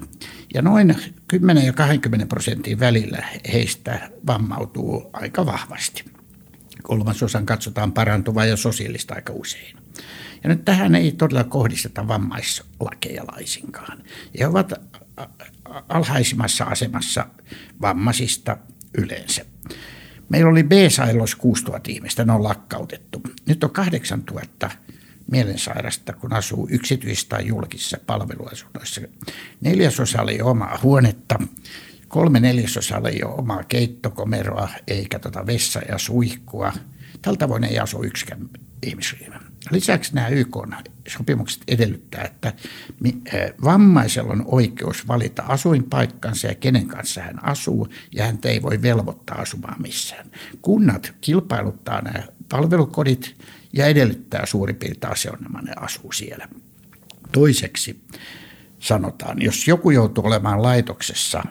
Ja noin 10 ja 20 prosentin välillä heistä vammautuu aika vahvasti. Kolmasosan katsotaan parantuvaa ja sosiaalista aika usein. Ja nyt tähän ei todella kohdisteta vammaislakeja laisinkaan. He ovat alhaisimmassa asemassa vammaisista yleensä. Meillä oli B-sairaaloissa 6000 ihmistä, ne on lakkautettu. Nyt on 8000 mielensairasta, kun asuu yksityis- tai julkisissa palveluasunnoissa. Neljäsosalla ei ole omaa huonetta, kolme neljäsosalla ei ole omaa keittokomeroa eikä tota vessa ja suihkua. Tältä tavoin ei asu yksikään ihmisryhmä. Lisäksi nämä YK-sopimukset edellyttää, että vammaisella on oikeus valita asuinpaikkansa ja kenen kanssa hän asuu, ja hän ei voi velvoittaa asumaan missään. Kunnat kilpailuttaa nämä palvelukodit ja edellyttää suurin piirtein asianomainen asuu siellä. Toiseksi sanotaan, jos joku joutuu olemaan laitoksessa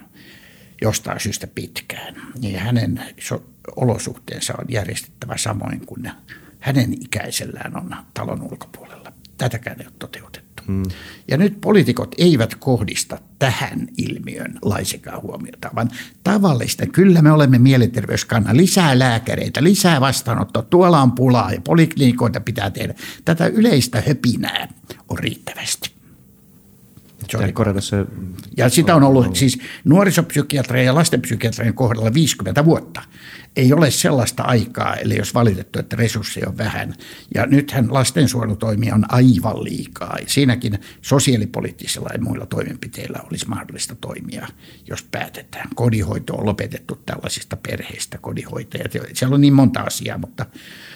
jostain syystä pitkään, niin hänen olosuhteensa on järjestettävä samoin kuin hänen ikäisellään on talon ulkopuolella. Tätäkään ei ole toteutettu. Hmm. Ja nyt poliitikot eivät kohdista tähän ilmiön laisinkaan huomiota, vaan tavallista. Kyllä me olemme mielenterveyskannan. Lisää lääkäreitä, lisää vastaanottoa. Tuolla on pulaa ja poliklinikoita pitää tehdä. Tätä yleistä höpinää on riittävästi. korjata se. Ja sitä on ollut siis nuorisopsykiatrian ja lastenpsykiatrian kohdalla 50 vuotta ei ole sellaista aikaa, eli jos valitettu, että resursseja on vähän. Ja nythän lastensuojelutoimia on aivan liikaa. Siinäkin sosiaalipoliittisilla ja muilla toimenpiteillä olisi mahdollista toimia, jos päätetään. Kodihoito on lopetettu tällaisista perheistä, kodihoitajat. Siellä on niin monta asiaa, mutta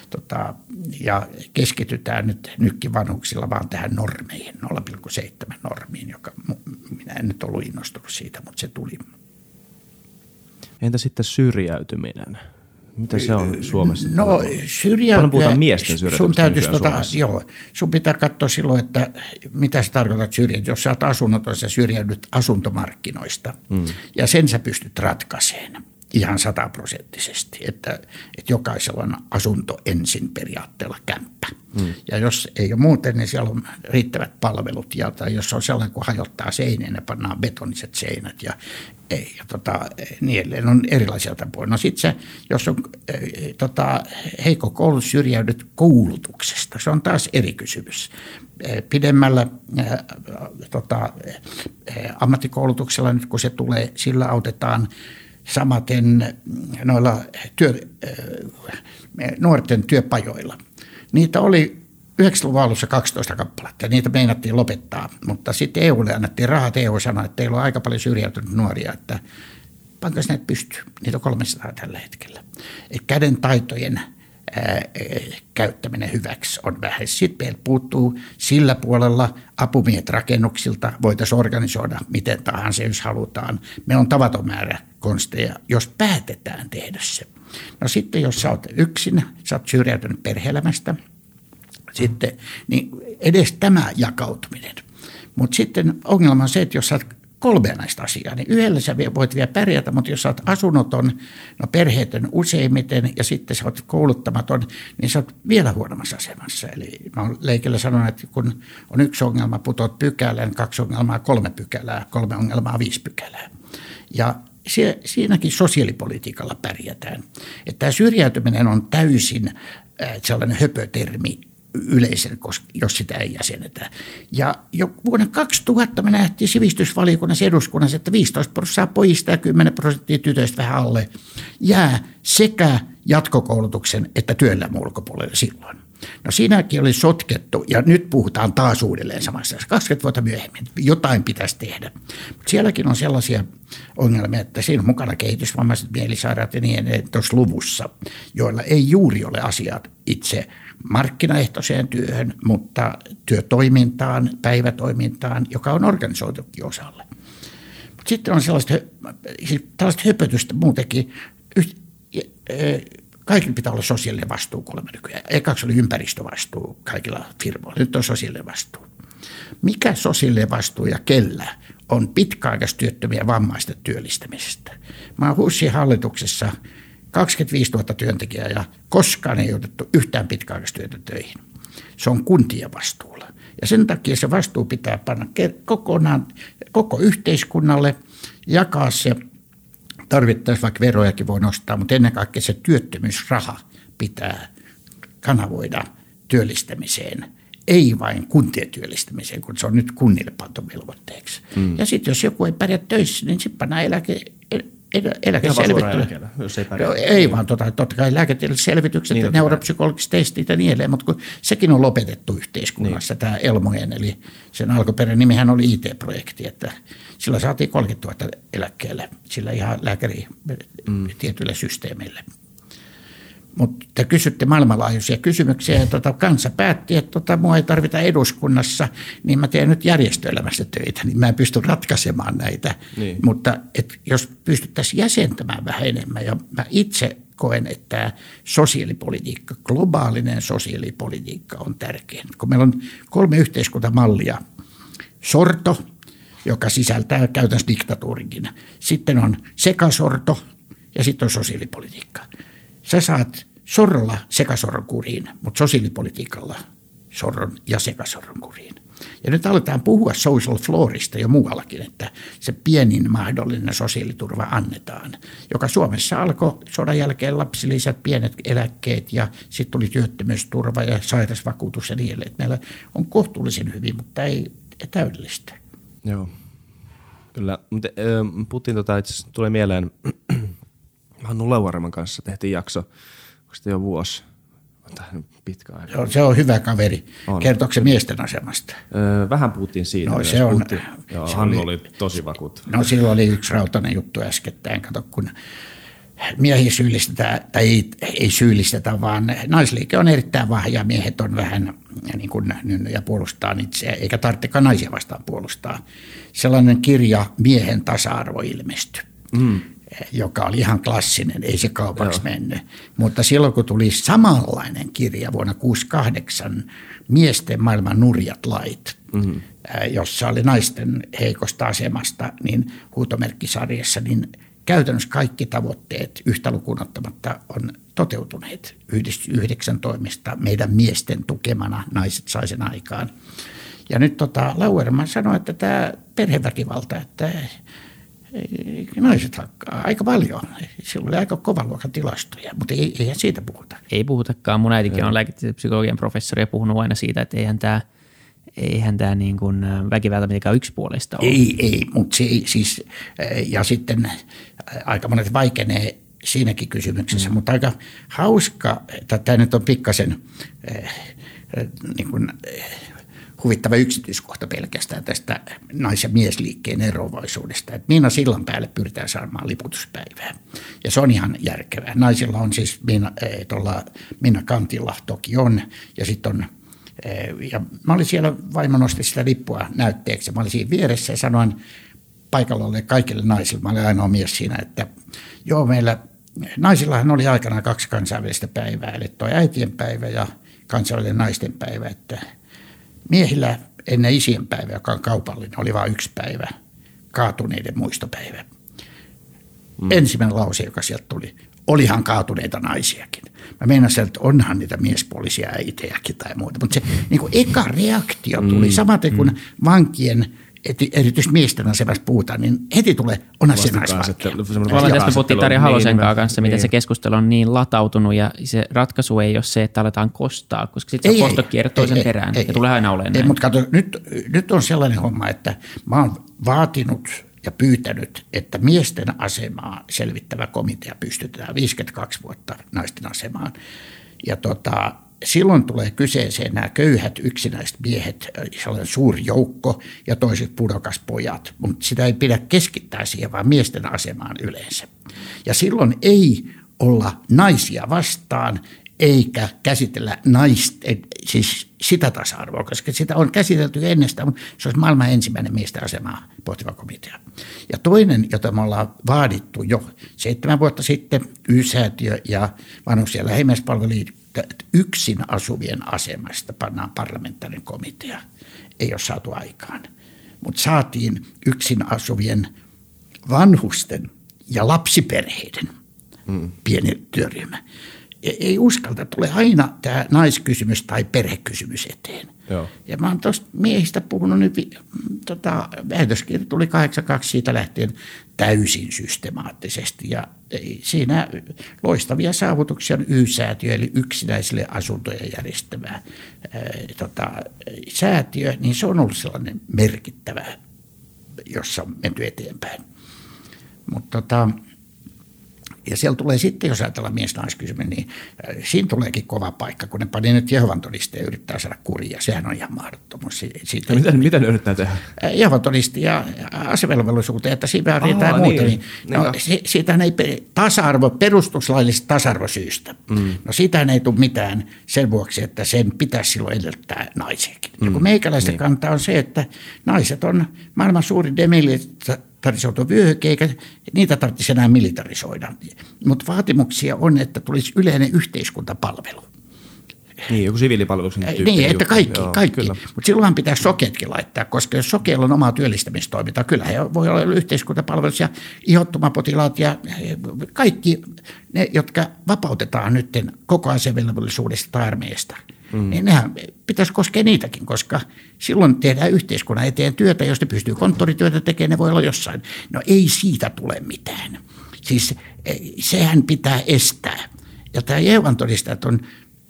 tota, ja keskitytään nyt nytkin vanhuksilla vaan tähän normeihin, 0,7 normiin, joka minä en nyt ollut innostunut siitä, mutta se tuli. Entä sitten syrjäytyminen? Mitä se on Suomessa? No syrjäytyä, Paljon puhutaan miesten sun tota, joo, sun pitää katsoa silloin, että mitä sä tarkoitat syrjäytyä. Jos sä oot asunnoton, sä syrjäydyt asuntomarkkinoista mm. ja sen sä pystyt ratkaisemaan. Ihan sataprosenttisesti, että, että jokaisella on asunto ensin periaatteella kämppä. Hmm. Ja jos ei ole muuten, niin siellä on riittävät palvelut. Ja, tai jos on sellainen, kun hajottaa seinään, niin pannaan betoniset seinät ja, ja tota, niin edelleen. On erilaisia tapoja. No sitten se, jos on e, tota, heikko koulutus, syrjäydyt koulutuksesta, se on taas eri kysymys. E, pidemmällä ä, tota, ammattikoulutuksella nyt kun se tulee, sillä autetaan – samaten noilla työ, nuorten työpajoilla. Niitä oli 90-luvun alussa 12 kappaletta ja niitä meinattiin lopettaa, mutta sitten EUlle annettiin rahat. EU sanoi, että teillä on aika paljon syrjäytynyt nuoria, että pankas näitä pystyy. Niitä on 300 tällä hetkellä. Et käden taitojen käyttäminen hyväksi on vähän. Sitten meiltä puuttuu sillä puolella apumiehet rakennuksilta, voitaisiin organisoida miten tahansa, jos halutaan. Meillä on tavaton määrä konsteja, jos päätetään tehdä se. No sitten jos sä oot yksin, sä oot syrjäytynyt perheelämästä, sitten, niin edes tämä jakautuminen. Mutta sitten ongelma on se, että jos sä oot kolme näistä asiaa, niin yhdellä sä voit vielä pärjätä, mutta jos sä oot asunnoton, no perheetön useimmiten ja sitten sä oot kouluttamaton, niin sä oot vielä huonommassa asemassa. Eli mä oon leikellä sanonut, että kun on yksi ongelma, putot pykälään, kaksi ongelmaa, kolme pykälää, kolme ongelmaa, viisi pykälää. Ja se, siinäkin sosiaalipolitiikalla pärjätään. Että tämä syrjäytyminen on täysin äh, sellainen höpötermi yleisen, jos sitä ei jäsenetä. Ja jo vuonna 2000 me nähtiin sivistysvaliokunnassa eduskunnassa, että 15 prosenttia pojista ja 10 prosenttia tytöistä vähän alle jää sekä jatkokoulutuksen että työelämän ulkopuolelle silloin. No siinäkin oli sotkettu ja nyt puhutaan taas uudelleen samassa 20 vuotta myöhemmin. Jotain pitäisi tehdä. Mutta sielläkin on sellaisia ongelmia, että siinä on mukana kehitysvammaiset mielisairaat ja niin edelleen tuossa luvussa, joilla ei juuri ole asiat itse markkinaehtoiseen työhön, mutta työtoimintaan, päivätoimintaan, joka on organisoitukin osalle. Sitten on sellaista, siis tällaista höpötystä muutenkin. Kaikilla pitää olla sosiaalinen vastuu kuulemma nykyään. Ekaksi oli ympäristövastuu kaikilla firmoilla, nyt on sosiaalinen vastuu. Mikä sosiaalinen vastuu ja kellä on pitkäaikaistyöttömiä vammaisten työllistämisestä? Mä oon HUSin hallituksessa – 25 000 työntekijää ja koskaan ei otettu yhtään pitkäaikaistyötä töihin. Se on kuntien vastuulla. Ja sen takia se vastuu pitää panna kokonaan koko yhteiskunnalle, jakaa se, tarvittaessa vaikka verojakin voi nostaa, mutta ennen kaikkea se työttömyysraha pitää kanavoida työllistämiseen, ei vain kuntien työllistämiseen, kun se on nyt kunnille pantu velvoitteeksi. Mm. Ja sitten jos joku ei pärjää töissä, niin sitten pannaan eläke, eläkeselvittely. jos ei. No, ei vaan, tota, totta kai lääketieteelliset selvitykset niin, neuropsykologiset testit ja niin edelleen, mutta kun sekin on lopetettu yhteiskunnassa, niin. tämä Elmojen, eli sen alkuperäinen nimihän oli IT-projekti, että sillä saatiin 30 000 eläkkeelle, sillä ihan lääkäri mm. tietyille systeemeille. Mutta te kysytte maailmanlaajuisia kysymyksiä ja tota, kansa päätti, että tota, mua ei tarvita eduskunnassa, niin mä teen nyt järjestöelämässä töitä, niin mä en pysty ratkaisemaan näitä. Niin. Mutta et, jos pystyttäisiin jäsentämään vähän enemmän ja mä itse koen, että sosiaalipolitiikka, globaalinen sosiaalipolitiikka on tärkeä. Kun meillä on kolme yhteiskuntamallia, sorto, joka sisältää käytännössä diktatuurinkin. Sitten on sekasorto ja sitten on sosiaalipolitiikka sä saat sorrolla sekasorron kuriin, mutta sosiaalipolitiikalla sorron ja sekasorron kuriin. Ja nyt aletaan puhua social floorista jo muuallakin, että se pienin mahdollinen sosiaaliturva annetaan, joka Suomessa alkoi sodan jälkeen lapsilisät, pienet eläkkeet ja sitten tuli työttömyysturva ja sairausvakuutus ja niin edelleen. Meillä on kohtuullisen hyvin, mutta ei, täydellistä. Joo, kyllä. Mutta Putin tota, tulee mieleen Hannu Leuareman kanssa tehtiin jakso, onko jo vuosi? On pitkä aika. Joo, se on hyvä kaveri. On. Kertooko se miesten asemasta? Öö, vähän puhuttiin siitä. No, se on, puhuttiin, joo, se Hannu oli, oli tosi vakuut. No silloin oli yksi rautainen juttu äskettäin. Kato, kun miehiä syyllistetään, tai ei, ei syyllistetä, vaan naisliike on erittäin vahva ja miehet on vähän niin kuin, ja puolustaa itse, eikä tarvitsekaan naisia vastaan puolustaa. Sellainen kirja Miehen tasa-arvo ilmestyi. Mm joka oli ihan klassinen, ei se kaupaksi Joo. mennyt. Mutta silloin kun tuli samanlainen kirja vuonna 1968, Miesten maailman nurjat lait, mm-hmm. jossa oli naisten heikosta asemasta, niin huutomerkkisarjassa, niin käytännössä kaikki tavoitteet yhtä lukuun ottamatta on toteutuneet yhdeksän toimista meidän miesten tukemana. Naiset sai sen aikaan. Ja nyt tota, Lauerman sanoi, että tämä perheväkivalta, että naiset hakkaa aika paljon. Sillä oli aika kovan luokan tilastoja, mutta ei, eihän siitä puhuta. Ei puhutakaan. Mun äitikin on lääketieteen psykologian professori ja puhunut aina siitä, että eihän tämä eihän tämä niin kuin väkivalta mitenkään yksipuolista ole. Ei, ei, mutta se, siis, ja sitten aika monet vaikenee siinäkin kysymyksessä, mm. mutta aika hauska, että tämä nyt on pikkasen niin kuin, huvittava yksityiskohta pelkästään tästä nais- ja miesliikkeen eroavaisuudesta. Että Miina sillan päälle pyritään saamaan liputuspäivää. Ja se on ihan järkevää. Naisilla on siis Miina, eh, tuolla Minna Kantilla toki on. Ja sitten on eh, ja mä olin siellä, vaimo nosti sitä lippua näytteeksi. Mä olin siinä vieressä ja sanoin paikalla olleille kaikille naisille, mä olin ainoa mies siinä, että joo meillä naisillahan oli aikanaan kaksi kansainvälistä päivää, eli tuo äitien päivä ja kansainvälinen naisten päivä, että – Miehillä ennen isien päivää, joka on kaupallinen, oli vain yksi päivä, kaatuneiden muistopäivä. Mm. Ensimmäinen lause, joka sieltä tuli, olihan kaatuneita naisiakin. Mä meinasin, että onhan niitä miespuolisia äitejäkin tai muuta, mutta se niin kuin eka reaktio tuli, mm. samaten kuin mm. vankien erityisesti miesten asemasta puhutaan, niin heti tulee onhan se naisvankkia. tästä puhuttiin Tarja Halosen niin, kanssa, miten niin. se keskustelu on niin latautunut ja se ratkaisu ei ole se, että aletaan kostaa, koska sitten se kosto kiertoo sen ei, perään ei, ja tulee aina olemaan ei, Mutta kato, nyt, nyt on sellainen homma, että mä oon vaatinut ja pyytänyt, että miesten asemaa selvittävä komitea pystytetään 52 vuotta naisten asemaan. Ja tota, silloin tulee kyseeseen nämä köyhät yksinäiset miehet, sellainen suuri joukko ja toiset pudokaspojat, mutta sitä ei pidä keskittää siihen, vaan miesten asemaan yleensä. Ja silloin ei olla naisia vastaan, eikä käsitellä naisten, siis sitä tasa-arvoa, koska sitä on käsitelty ennestään, mutta se olisi maailman ensimmäinen miesten asemaa pohtiva komitea. Ja toinen, jota me ollaan vaadittu jo seitsemän vuotta sitten, Y-säätiö ja ja lähimmäispalveluliitto, yksin asuvien asemasta pannaan parlamentaarinen komitea. Ei ole saatu aikaan. Mutta saatiin yksin asuvien vanhusten ja lapsiperheiden mm. pieni työryhmä. Ei uskalta, tulee aina tämä naiskysymys tai perhekysymys eteen. Joo. Ja mä oon tuosta miehistä puhunut nyt, tota, väitöskirja tuli 82 siitä lähtien täysin systemaattisesti ja siinä loistavia saavutuksia on Y-säätiö, eli yksinäisille asuntoja järjestävä ää, tota, säätiö, niin se on ollut sellainen merkittävä, jossa on menty eteenpäin. Mutta tota, ja siellä tulee sitten, jos ajatellaan mies-naiskysymys, niin äh, siinä tuleekin kova paikka, kun ne pani nyt Jehovan todisteen yrittää saada kuria. Sehän on ihan mahdottomuus. Siitä, mitä, mitä ne yrittää tehdä? Äh, Jehovan ja asevelvollisuuteen, että siinä riittää ja muuta. Niin, niin, no, si, siitähän ei tasa-arvo, perustuslaillisesta tasa-arvosyystä. Mm. No siitähän ei tule mitään sen vuoksi, että sen pitäisi silloin edellyttää naisiakin. Mm. Ja kun meikäläisten niin. kantaa on se, että naiset on maailman suurin demilitarisoitu militarisoitu vyöhyke, eikä niitä tarvitsisi enää militarisoida. Mutta vaatimuksia on, että tulisi yleinen yhteiskuntapalvelu. Niin, joku siviilipalveluksen tyyppi. Niin, että kaikki, Joo, kaikki. Mutta silloinhan pitää sokeetkin laittaa, koska jos sokeilla on omaa työllistämistoimintaa, kyllä he voi olla yhteiskuntapalvelus ja ihottumapotilaat ja kaikki ne, jotka vapautetaan nyt koko asevelvollisuudesta tai armeijasta – mm. niin nehän pitäisi koskea niitäkin, koska silloin tehdään yhteiskunnan eteen työtä, jos ne pystyy konttorityötä tekemään, ne voi olla jossain. No ei siitä tule mitään. Siis e, sehän pitää estää. Ja tämä Jehovan todistajat on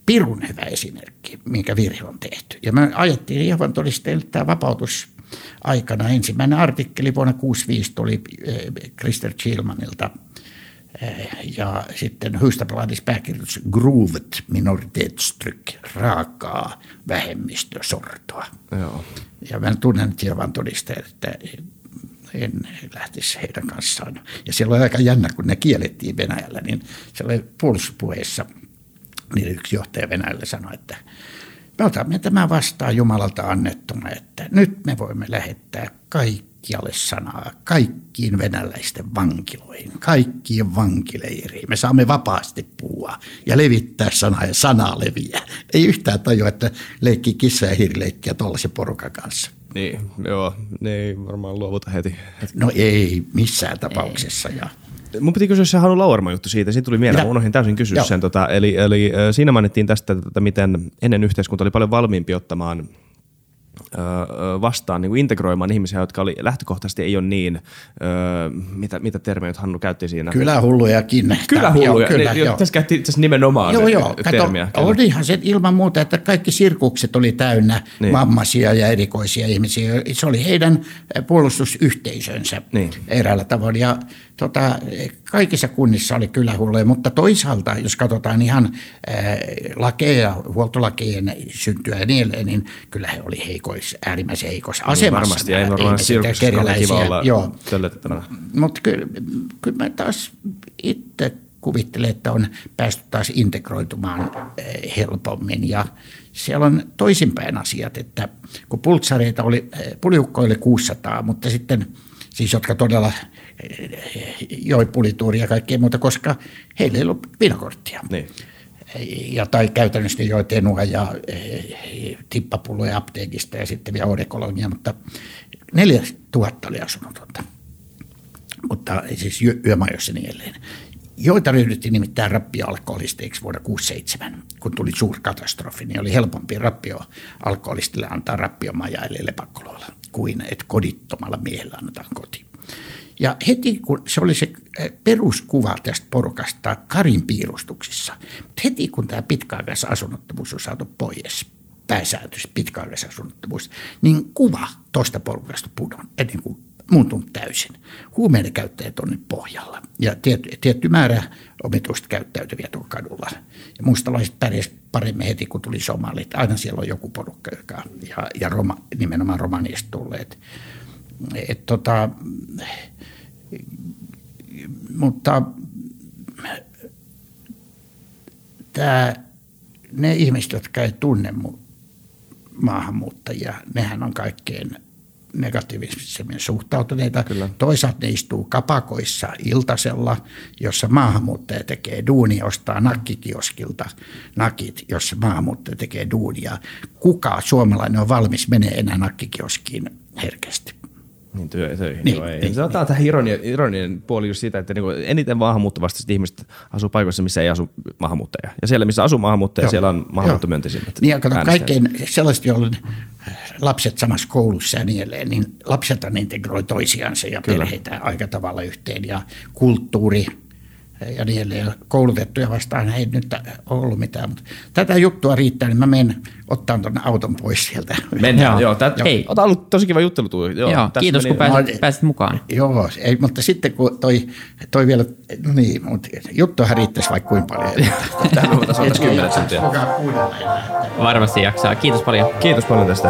pirun hyvä esimerkki, minkä virhe on tehty. Ja me ajettiin Jehovan todistajille tämä vapautus aikana. Ensimmäinen artikkeli vuonna 1965 tuli Krister Chilmanilta – Eh, ja sitten Hustapladis pääkirjoitus Groovet minoritetstryck, raakaa vähemmistösortoa. Joo. Ja mä tunnen Jehovan todistajat, että en lähtisi heidän kanssaan. Ja siellä oli aika jännä, kun ne kiellettiin Venäjällä, niin siellä oli puolustuspuheessa niin yksi johtaja Venäjällä sanoi, että me otamme tämä vastaan Jumalalta annettuna, että nyt me voimme lähettää kaikki kaikkialle sanaa, kaikkiin venäläisten vankiloihin, kaikkiin vankileiriin. Me saamme vapaasti puhua ja levittää sanaa ja sanaa leviää. Ei yhtään tajua, että leikki kissa ja hirleikkiä tuollaisen porukan kanssa. Niin, joo, ne ei varmaan luovuta heti. No ei missään tapauksessa. Ei. Ja mun piti kysyä se Hanu Lauerma juttu siitä, siitä tuli mieleen, unohdin täysin kysyä Joo. sen. Tota, eli, eli siinä mainittiin tästä, että miten ennen yhteiskunta oli paljon valmiimpi ottamaan – vastaan niin kuin integroimaan ihmisiä, jotka oli lähtökohtaisesti ei ole niin, mitä, mitä termejä Hannu käytti siinä? Kylähullujakin. Kylähulluja, kyllä, niin, joo. tässä käytti itse nimenomaan joo, joo. termiä. Kato, olihan se ilman muuta, että kaikki sirkukset oli täynnä niin. vammaisia ja erikoisia ihmisiä. Se oli heidän puolustusyhteisönsä niin. eräällä tavalla. Ja tota, kaikissa kunnissa oli kyllä hulluja, mutta toisaalta, jos katsotaan ihan ää, lakeja, huoltolakien syntyä ja niin edelleen, niin kyllä he oli heikois, äärimmäisen heikoissa niin, asemassa. Varmasti, ei varmaan sirkuksessa. Mutta kyllä, kyllä mä taas itse kuvittelen, että on päästy taas integroitumaan helpommin ja siellä on toisinpäin asiat, että kun pultsareita oli, puliukkoille 600, mutta sitten siis jotka todella joi pulituuria ja kaikkea muuta, koska heillä ei ollut viinakorttia. Niin. Ja, tai käytännössä joi tenua ja e, tippapulloja apteekista ja sitten vielä odekologia, mutta neljä tuhatta oli asunnotonta. Mutta siis yö, yömajoissa niin edelleen joita ryhdyttiin nimittäin rappioalkoholisteiksi vuonna 67, kun tuli suurkatastrofi, niin oli helpompi rappioalkoholistille antaa rappiomajaille lepakkoloilla kuin että kodittomalla miehellä annetaan koti. Ja heti kun se oli se eh, peruskuva tästä porukasta Karin piirustuksissa, heti kun tämä pitkäaikaisasunnottomuus on saatu pois, pääsääntöisesti pitkäaikaisasunnottomuus, niin kuva tuosta porukasta pudon ennen kuin muuntunut täysin. Huumeiden käyttäjät on nyt pohjalla ja tietty, tietty määrä omituista käyttäytyviä tuolla kadulla. Ja mustalaiset pärjäsivät paremmin heti, kun tuli somalit. Aina siellä on joku porukka, joka, ja, ja Roma, nimenomaan romaniasta tulleet. Et, tota, mutta tämä, ne ihmiset, jotka ei tunne maahanmuuttajia, nehän on kaikkein negatiivisemmin suhtautuneita. Kyllä. Toisaalta ne istuu kapakoissa iltasella, jossa maahanmuuttaja tekee duunia, ostaa nakkikioskilta nakit, jossa maahanmuuttaja tekee duunia. Kuka suomalainen on valmis menee enää nakkikioskiin herkästi? Niin työ, töihin, niin, joo, ei. Niin, se on niin. tähän ironia, ironinen puoli just siitä, että niinku eniten maahanmuuttavastaiset ihmiset asuu paikoissa, missä ei asu maahanmuuttaja. Ja siellä, missä asuu maahanmuuttaja, joo, siellä on maahanmuuttomyönteisimmät Niin ja kato, kaikkein sellaiset, joilla lapset samassa koulussa ja niin edelleen, niin lapset integroi toisiansa ja Kyllä. perheitä aika tavalla yhteen ja kulttuuri – ja niin edelleen. Koulutettuja vastaan ei nyt ollut mitään, mutta tätä juttua riittää, niin mä menen ottaa tuonne auton pois sieltä. Mennään, joo. joo, tät, Hei. Ota ollut tosi kiva juttelu. Joo, joo kiitos meni. kun pääsit, pääsit mukaan. Joo, ei, mutta sitten kun toi, toi vielä, no niin, mutta juttuahan riittäisi vaikka kuinka paljon. Tämä on kymmenen tuntia. Varmasti jaksaa. Kiitos paljon. Kiitos paljon tästä.